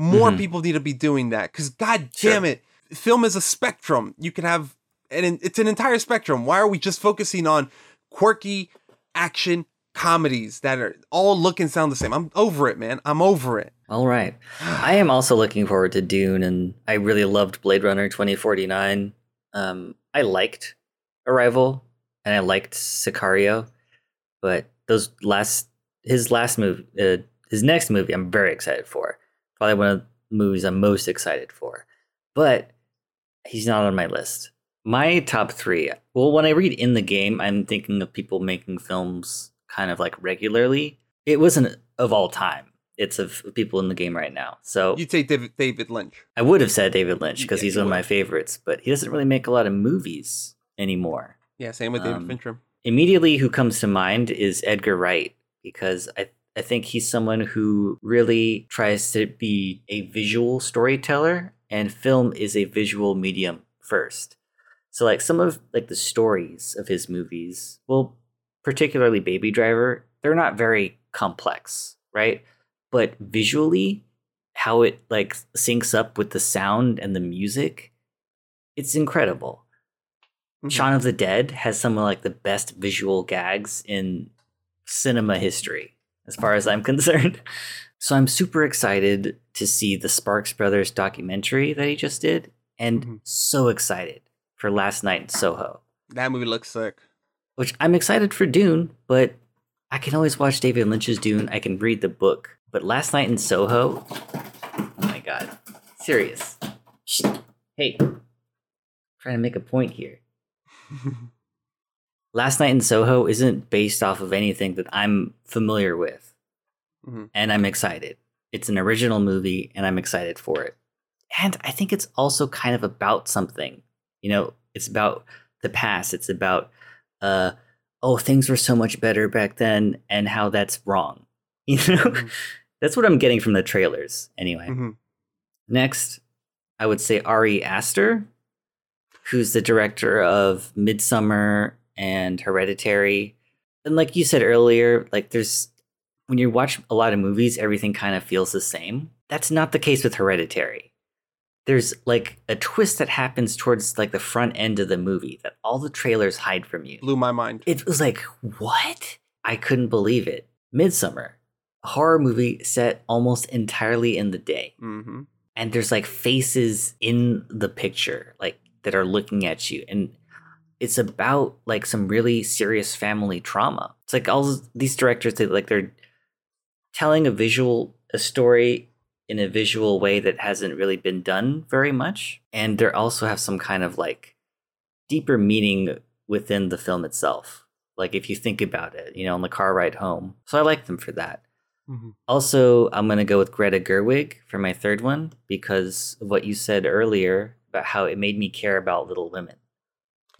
More mm-hmm. people need to be doing that because, god damn sure. it, film is a spectrum. You can have, and it's an entire spectrum. Why are we just focusing on quirky action comedies that are all look and sound the same? I'm over it, man. I'm over it. All right. I am also looking forward to Dune, and I really loved Blade Runner 2049. Um, I liked Arrival, and I liked Sicario, but those last his last movie, uh, his next movie, I'm very excited for probably one of the movies I'm most excited for. But he's not on my list. My top three. Well, when I read in the game, I'm thinking of people making films kind of like regularly. It wasn't of all time. It's of people in the game right now. So you'd say David, David Lynch. I would have said David Lynch because yeah, he's one would. of my favorites, but he doesn't really make a lot of movies anymore. Yeah, same with David um, Fincher. Immediately, who comes to mind is Edgar Wright because I I think he's someone who really tries to be a visual storyteller, and film is a visual medium first. So, like some of like the stories of his movies, well, particularly Baby Driver, they're not very complex, right? But visually, how it like syncs up with the sound and the music, it's incredible. Mm-hmm. Shaun of the Dead has some of like the best visual gags in cinema history as far as I'm concerned. So I'm super excited to see the Sparks Brothers documentary that he just did, and mm-hmm. so excited for Last Night in Soho. That movie looks sick. Which I'm excited for Dune, but I can always watch David Lynch's Dune. I can read the book, but Last Night in Soho, oh my god, serious. Hey, I'm trying to make a point here. Last Night in Soho isn't based off of anything that I'm familiar with. Mm-hmm. And I'm excited. It's an original movie and I'm excited for it. And I think it's also kind of about something. You know, it's about the past. It's about uh oh, things were so much better back then and how that's wrong. You know? Mm-hmm. that's what I'm getting from the trailers anyway. Mhm. Next, I would say Ari Aster, who's the director of Midsommar and Hereditary. And like you said earlier, like there's when you watch a lot of movies, everything kind of feels the same. That's not the case with Hereditary. There's like a twist that happens towards like the front end of the movie that all the trailers hide from you. Blew my mind. It was like, what? I couldn't believe it. Midsommar, a horror movie set almost entirely in the day Mm-hmm. and there's like faces in the picture like that are looking at you and it's about like some really serious family trauma. It's like all these directors they like they're telling a visual a story in a visual way that hasn't really been done very much. And they also have some kind of like deeper meaning within the film itself. Like if you think about it you know on the car ride home. So i like them for that. Mhm. also, I'm going to go with Greta Gerwig for my third one because of what you said earlier about how it made me care about Little Women.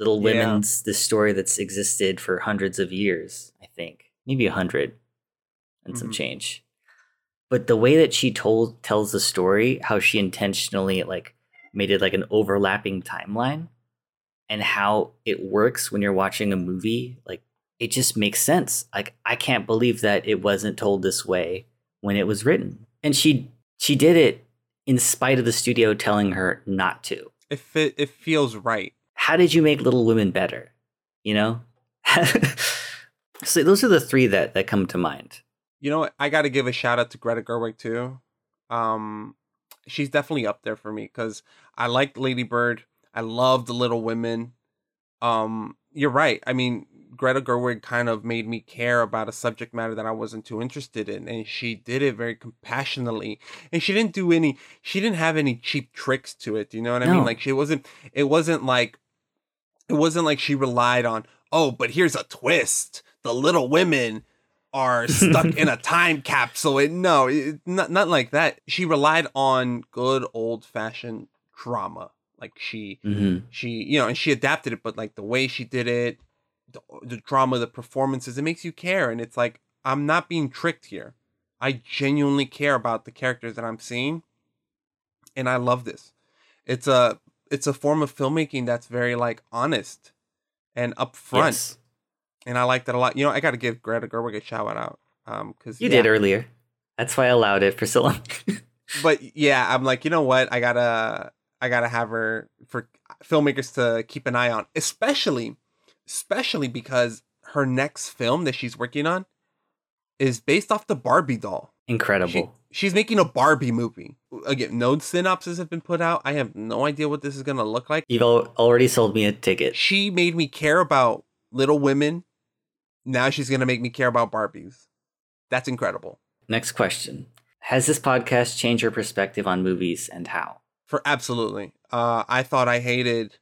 Little Yeah. Women's the story that's existed for hundreds of years, I think. Maybe a hundred and some Mhm. change. But the way that she told tells the story, how she intentionally like made it like an overlapping timeline and how it works when you're watching a movie, like it just makes sense. Like I can't believe that it wasn't told this way when it was written. And she she did it in spite of the studio telling her not to. If It it feels right. How did you make Little Women better? You know? so those are the three that that come to mind. You know? I got to give a shout out to Greta Gerwig too. Um, she's definitely up there for me because I liked Lady Bird. I love the Little Women. Um, you're right. I mean, Greta Gerwig kind of made me care about a subject matter that I wasn't too interested in, and she did it very compassionately. And she didn't do any. She didn't have any cheap tricks to it. You know what I No. mean? Like she wasn't. It wasn't like. It wasn't like she relied on. Oh, but here's a twist. The Little Women are stuck in a time capsule. It, no, it, not not like that. She relied on good old fashioned drama. Like she Mhm. she you know, and she adapted it, but like the way she did it, the, the drama, the performances, it makes you care. And it's like I'm not being tricked here. I genuinely care about the characters that I'm seeing, and I love this. It's a it's a form of filmmaking that's very like honest and upfront Yes. and I like that a lot. You know, I got to give Greta Gerwig a shout out. Um, because You did earlier. That's why I allowed it for so long. But yeah, I'm like, you know what? I gotta, I gotta have her for filmmakers to keep an eye on, especially, especially because her next film that she's working on is based off the Barbie doll. Incredible. She, she's making a Barbie movie. Again, no synopses have been put out. I have no idea what this is gonna look like. You've already sold me a ticket. She made me care about Little Women. Now she's gonna make me care about Barbies. That's incredible. Next question. Has this podcast changed your perspective on movies and how? For absolutely. Uh, I thought I hated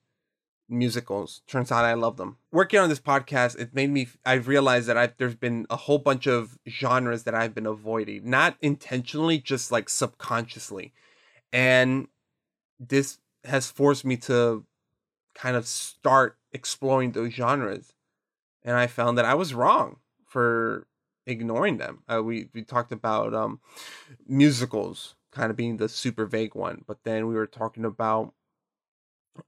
musicals. Turns out I love them. Working on this podcast, it made me. I've realized that I've there's been a whole bunch of genres that I've been avoiding, not intentionally, just like subconsciously, and this has forced me to kind of start exploring those genres, and I found that I was wrong for ignoring them. Uh, we we talked about um musicals kind of being the super vague one, but then we were talking about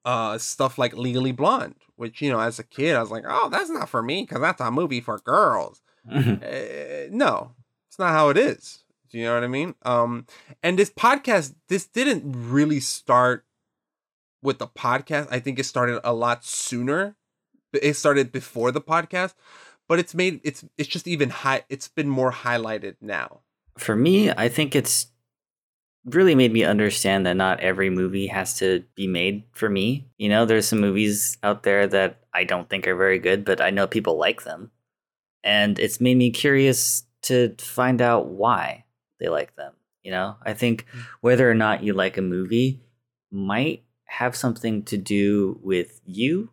uh stuff like Legally Blonde, which you know as a kid I was like, oh, that's not for me because that's a movie for girls. Uh, no, it's not how it is. Do you know what I mean? Um, and this podcast, this didn't really start with the podcast. I think it started a lot sooner. It started before the podcast, but it's made it's it's just even high. It's been more highlighted now. For me, I think it's really made me understand that not every movie has to be made for me. You know, there's some movies out there that I don't think are very good, but I know people like them. And it's made me curious to find out why they like them. You know, I think mm. whether or not you like a movie might have something to do with you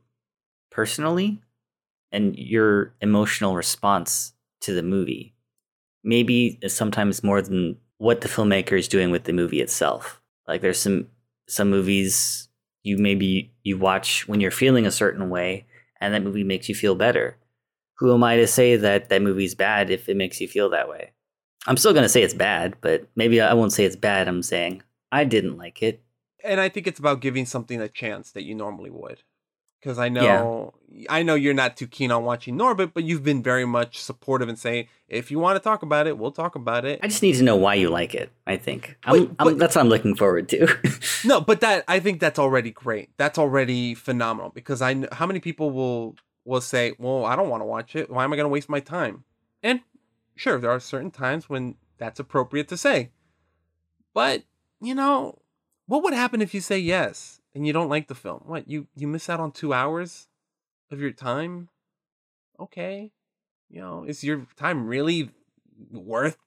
personally and your emotional response to the movie. Maybe sometimes more than what the filmmaker is doing with the movie itself. Like there's some some movies You maybe you watch when you're feeling a certain way, and that movie makes you feel better. Who am I to say that that movie's bad if it makes you feel that way? I'm still gonna say it's bad, but maybe I won't say it's bad. I'm saying I didn't like it. And I think it's about giving something a chance that you normally would. Because I know I know you're not too keen on watching Norbit, but you've been very much supportive and saying if you want to talk about it, we'll talk about it. I just need to know why you like it. I think I'm, I'm, that's what I'm looking forward to. no, but that I think that's already great. That's already phenomenal because I kn- how many people will will say, "Well, I don't want to watch it. Why am I going to waste my time?" And sure, there are certain times when that's appropriate to say. But, you know, what would happen if you say yes and you don't like the film? What, you you miss out on 2 hours of your time? Okay. You know, is your time really worth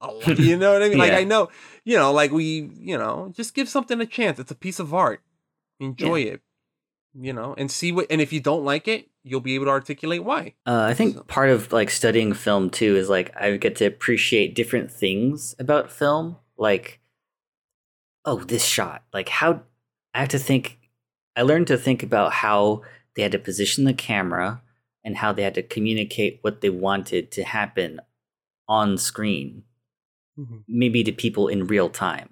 a lot? You know what I mean? Like I know, you know, like we, you know, just give something a chance. It's a piece of art. Enjoy it. You know, and see what and if you don't like it, you'll be able to articulate why. Uh, I think part of like studying film too is like I get to appreciate different things about film. Like, oh, this shot. Like how I have to think. I learned to think about how they had to position the camera and how they had to communicate what they wanted to happen on screen, mm-hmm. maybe to people in real time.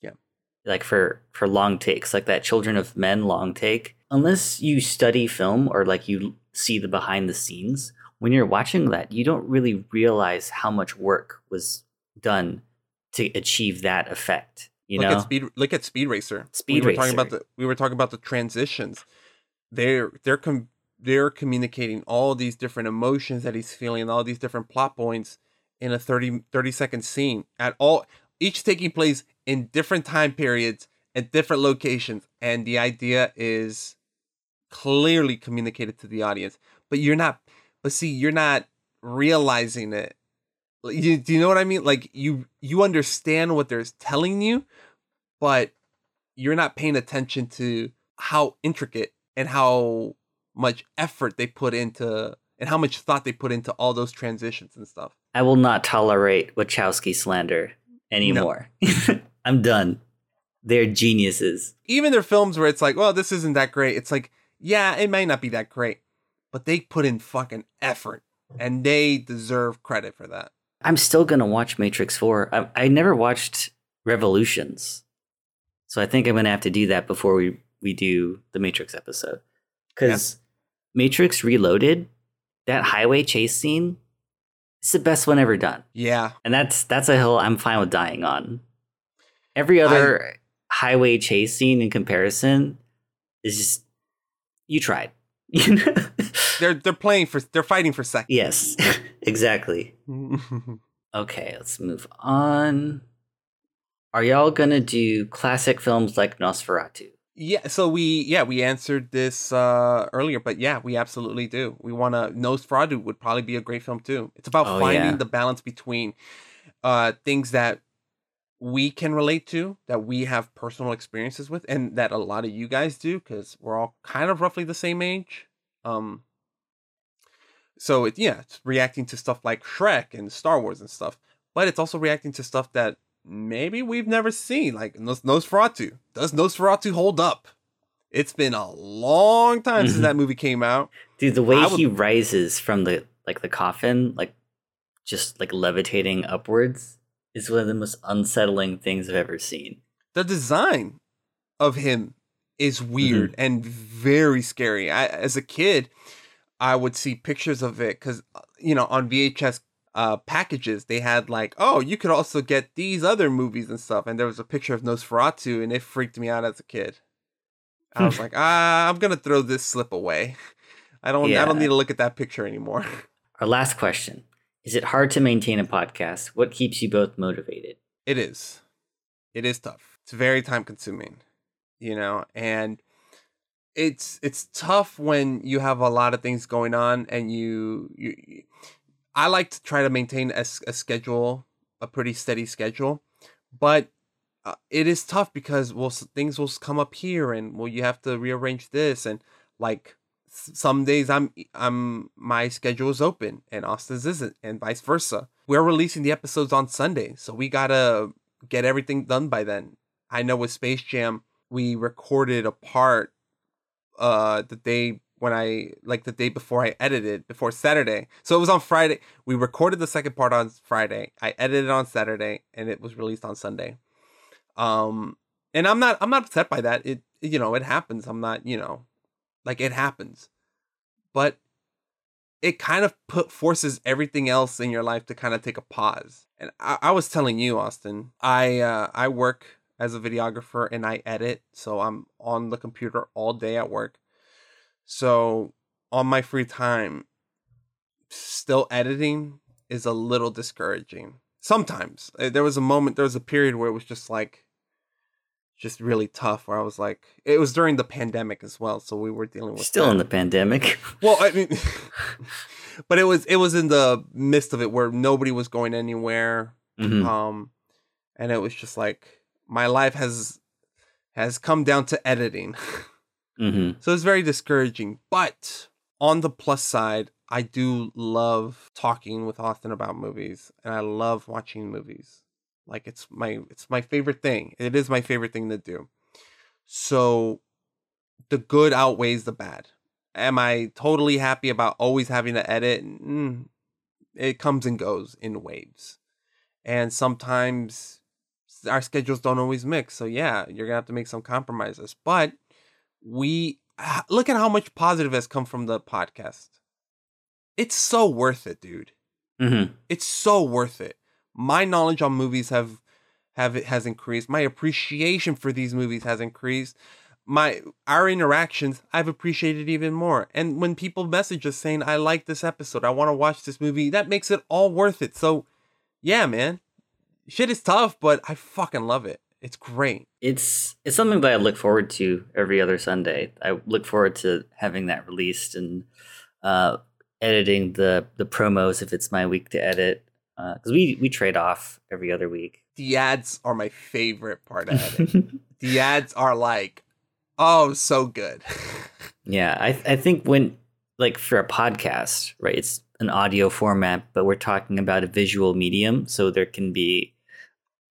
Yeah. Like for for long takes, like that Children of Men long take. Unless you study film or like you see the behind the scenes, when you're watching that, you don't really realize how much work was done to achieve that effect. You look know, at speed look at speed racer. Speed we were talking about the we were talking about the transitions. They're they're com- they're communicating all these different emotions that he's feeling all these different plot points in a 30 30 second scene at all each taking place in different time periods at different locations and the idea is clearly communicated to the audience. But you're not but see you're not realizing it you, do you know what I mean? Like you you understand what they're telling you, but you're not paying attention to how intricate and how much effort they put into and how much thought they put into all those transitions and stuff. I will not tolerate Wachowski slander anymore. I'm done. They're geniuses. Even their films where it's like, well, this isn't that great. It's like, yeah, it may not be that great, but they put in fucking effort and they deserve credit for that. I'm still gonna watch Matrix Four. I, I never watched Revolutions, so I think I'm gonna have to do that before we we do the Matrix episode. Because Matrix Reloaded, that highway chase scene, it's the best one ever done. Yeah. and that's that's a hill I'm fine with dying on. Every other highway chase scene in comparison is just you tried. They're they're playing for they're fighting for seconds. Yes, exactly. Okay, let's move on. Are y'all gonna do classic films like Nosferatu? Yeah, so we yeah we answered this uh earlier, but yeah, we absolutely do. We want to Nosferatu would probably be a great film too. It's about Oh, finding yeah. the balance between uh things that we can relate to, that we have personal experiences with, and that a lot of you guys do, because we're all kind of roughly the same age. Um, so it yeah, it's reacting to stuff like Shrek and Star Wars and stuff, but it's also reacting to stuff that maybe we've never seen, like Nos- Nosferatu. Does Nosferatu hold up? It's been a long time since Mhm. that movie came out. Dude, the way would- he rises from the like the coffin, like just like levitating upwards, is one of the most unsettling things I've ever seen. the design of him is weird and very scary. I, as a kid, I would see pictures of it because you know on VHS uh, packages they had like, oh, you could also get these other movies and stuff, and there was a picture of Nosferatu, and it freaked me out as a kid. I was like, ah, I'm gonna throw this slip away. I don't, I don't need to look at that picture anymore. Our last question: Is it hard to maintain a podcast? What keeps you both motivated? It is. It is tough. It's very time consuming, you know, and it's it's tough when you have a lot of things going on and you you I like to try to maintain a schedule, a pretty steady schedule, but uh, it is tough because well things will come up here and well you have to rearrange this and like some days I'm I'm my schedule is open and Austin's isn't and vice versa. We're releasing the episodes on Sunday, so we gotta get everything done by then. I know with Space Jam, we recorded a part uh the day when I like the day before I edited before Saturday. So it was on Friday. We recorded the second part on Friday. I edited on Saturday and it was released on Sunday. Um and I'm not I'm not upset by that. It you know, it happens. I'm not, you know, like it happens. But it kind of put forces everything else in your life to kind of take a pause. And I, I was telling you, Austin, I uh, I work as a videographer and I edit, so I'm on the computer all day at work. So on my free time, still editing is a little discouraging. Sometimes Uh, there was a moment, there was a period where it was just like, just really tough. Where I was like, it was during the pandemic as well, so we were dealing with Still that. in the pandemic. Well, I mean, but it was it was in the midst of it where nobody was going anywhere, Mhm. um, and it was just like my life has has come down to editing. hmm So it's very discouraging. But on the plus side, I do love talking with Austin about movies, and I love watching movies. Like it's my it's my favorite thing. It is my favorite thing to do. So the good outweighs the bad. Am I totally happy about always having to edit? Mm, it comes and goes in waves. And sometimes our schedules don't always mix. So yeah, you're to have to make some compromises. But we look at how much positive has come from the podcast. It's so worth it, dude. hmm It's so worth it. My knowledge on movies have have it has increased. My appreciation for these movies has increased. My our interactions I've appreciated even more. And when people message us saying I like this episode, I want to watch this movie, that makes it all worth it. So, yeah, man. Shit is tough, but I fucking love it. It's great. It's it's something that I look forward to every other Sunday. I look forward to having that released and uh, editing the the promos if it's my week to edit. Because we we trade off every other week. The ads are my favorite part of it. the ads are like, oh, so good. Yeah, I I think when like for a podcast, right? It's an audio format, but we're talking about a visual medium, so there can be.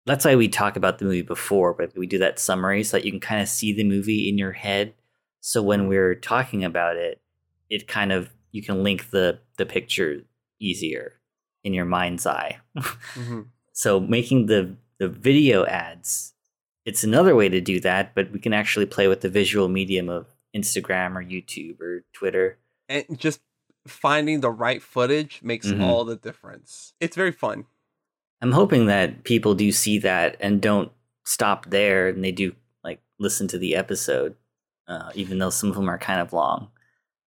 That's why we talk about the movie before, but we do that summary so that you can kind of see the movie in your head. So when we're talking about it, it kind of you can link the the picture easier in your mind's eye. Mhm. So making the the video ads, it's another way to do that, but we can actually play with the visual medium of Instagram or YouTube or Twitter. and just finding the right footage makes Mhm. all the difference. It's very fun. I'm hoping that people do see that and don't stop there and they do like listen to the episode, uh, even though some of them are kind of long.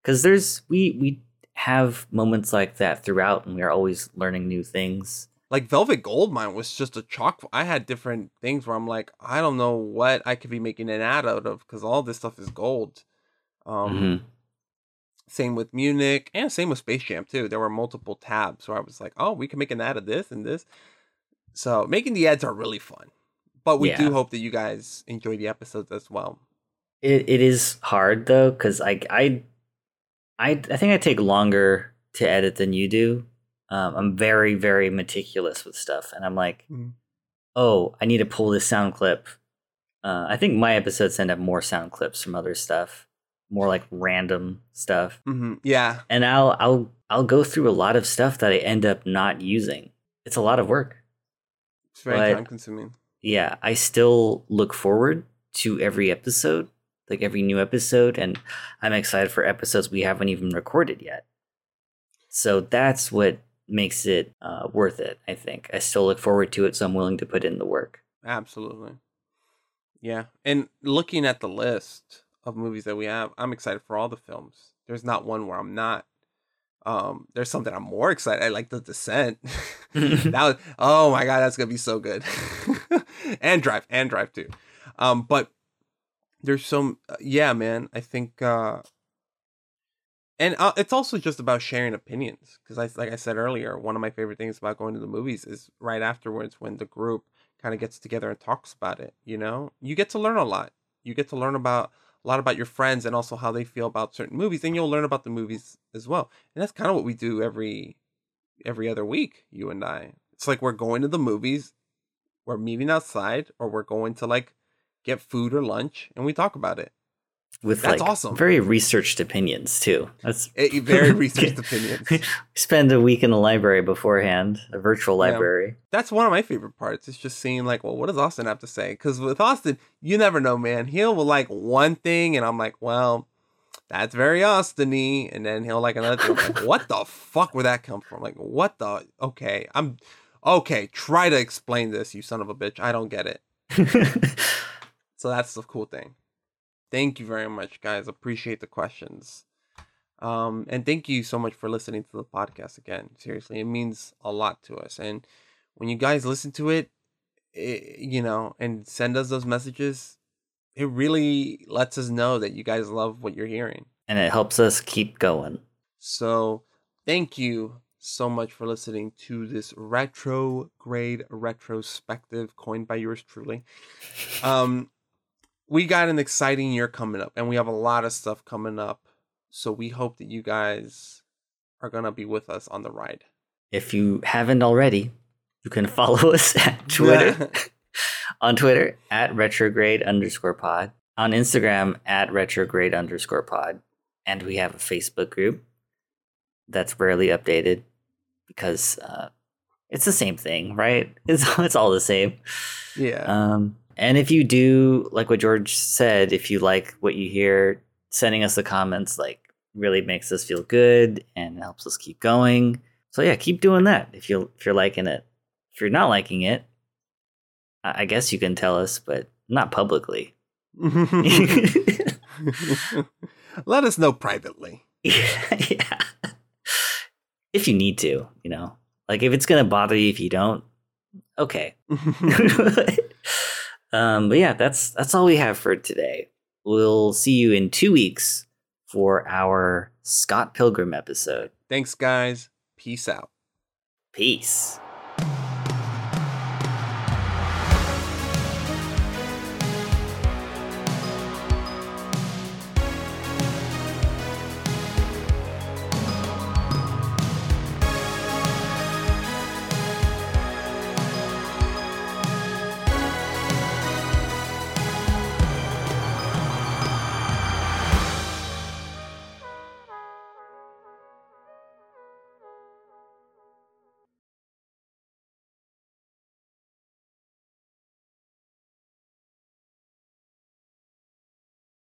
Because there's we we have moments like that throughout, and we are always learning new things. Like Velvet Goldmine was just a chalk. I had different things where I'm like, I don't know what I could be making an ad out of because all this stuff is gold. Um, Mhm. Same with Munich and same with Space Jam too. There were multiple tabs where I was like, oh, we can make an ad of this and this. So making the ads are really fun. But we Yeah. do hope that you guys enjoy the episodes as well. It it is hard though because I I I I think I take longer to edit than you do. Um, I'm very very meticulous with stuff, and I'm like, Mhm. oh, I need to pull this sound clip. Uh, I think my episodes end up more sound clips from other stuff, more like random stuff, hmm Yeah. and I'll I'll I'll go through a lot of stuff that I end up not using. It's a lot of work. It's very But- time consuming. yeah, I still look forward to every episode, like every new episode, and I'm excited for episodes we haven't even recorded yet. So that's what makes it uh, worth it. I think I still look forward to it, so I'm willing to put in the work. Absolutely. Yeah. And looking at the list of movies that we have, I'm excited for all the films. There's not one where I'm not. Um, there's something I'm more excited. I like The Descent. that was, oh my god, that's gonna be so good. and Drive, and Drive too. Um, but there's some, uh, yeah, man. I think, uh, and uh, it's also just about sharing opinions because I, like I said earlier, one of my favorite things about going to the movies is right afterwards when the group kind of gets together and talks about it. You know, you get to learn a lot. You get to learn about a lot about your friends and also how they feel about certain movies, and you'll learn about the movies as well. And that's kind of what we do every every other week. You and I. It's like we're going to the movies, we're meeting outside, or we're going to like get food or lunch, and we talk about it. With That's like awesome. very researched opinions too. That's Eh, very researched opinions. Spend a week in the library beforehand, a virtual Yeah. library. That's one of my favorite parts. It's just seeing like, well, what does Austin have to say? Because with Austin, you never know, man. He'll like one thing, and I'm like, well, that's very Austin-y, and then he'll like another thing. Like, what the fuck where that come from? Like, what the? Okay, I'm okay. Try to explain this, you son of a bitch. I don't get it. so that's the cool thing. Thank you very much, guys. Appreciate the questions. Um, and thank you so much for listening to the podcast again. Seriously, it means a lot to us. And when you guys listen to it, it you know, and send us those messages, it really lets us know that you guys love what you're hearing. And it helps us keep going. So thank you so much for listening to this retrograde retrospective coined by yours truly. Um, we got an exciting year coming up, and we have a lot of stuff coming up. So we hope that you guys are gonna be with us on the ride. If you haven't already, you can follow us at Twitter. on Twitter at retrograde underscore pod. On Instagram at retrograde underscore pod. And we have a Facebook group that's rarely updated because uh, it's the same thing, right? It's, it's all the same. Yeah. Um, and if you do like what George said, if you like what you hear, sending us the comments like really makes us feel good and helps us keep going. So yeah, keep doing that if you if you're liking it. If you're not liking it, I guess you can tell us, but not publicly. Let us know privately. yeah. If you need to, you know. Like if it's gonna bother you if you don't, okay. um, but yeah, that's that's all we have for today. We'll see you in two weeks for our Scott Pilgrim episode. Thanks, guys. Peace out. Peace.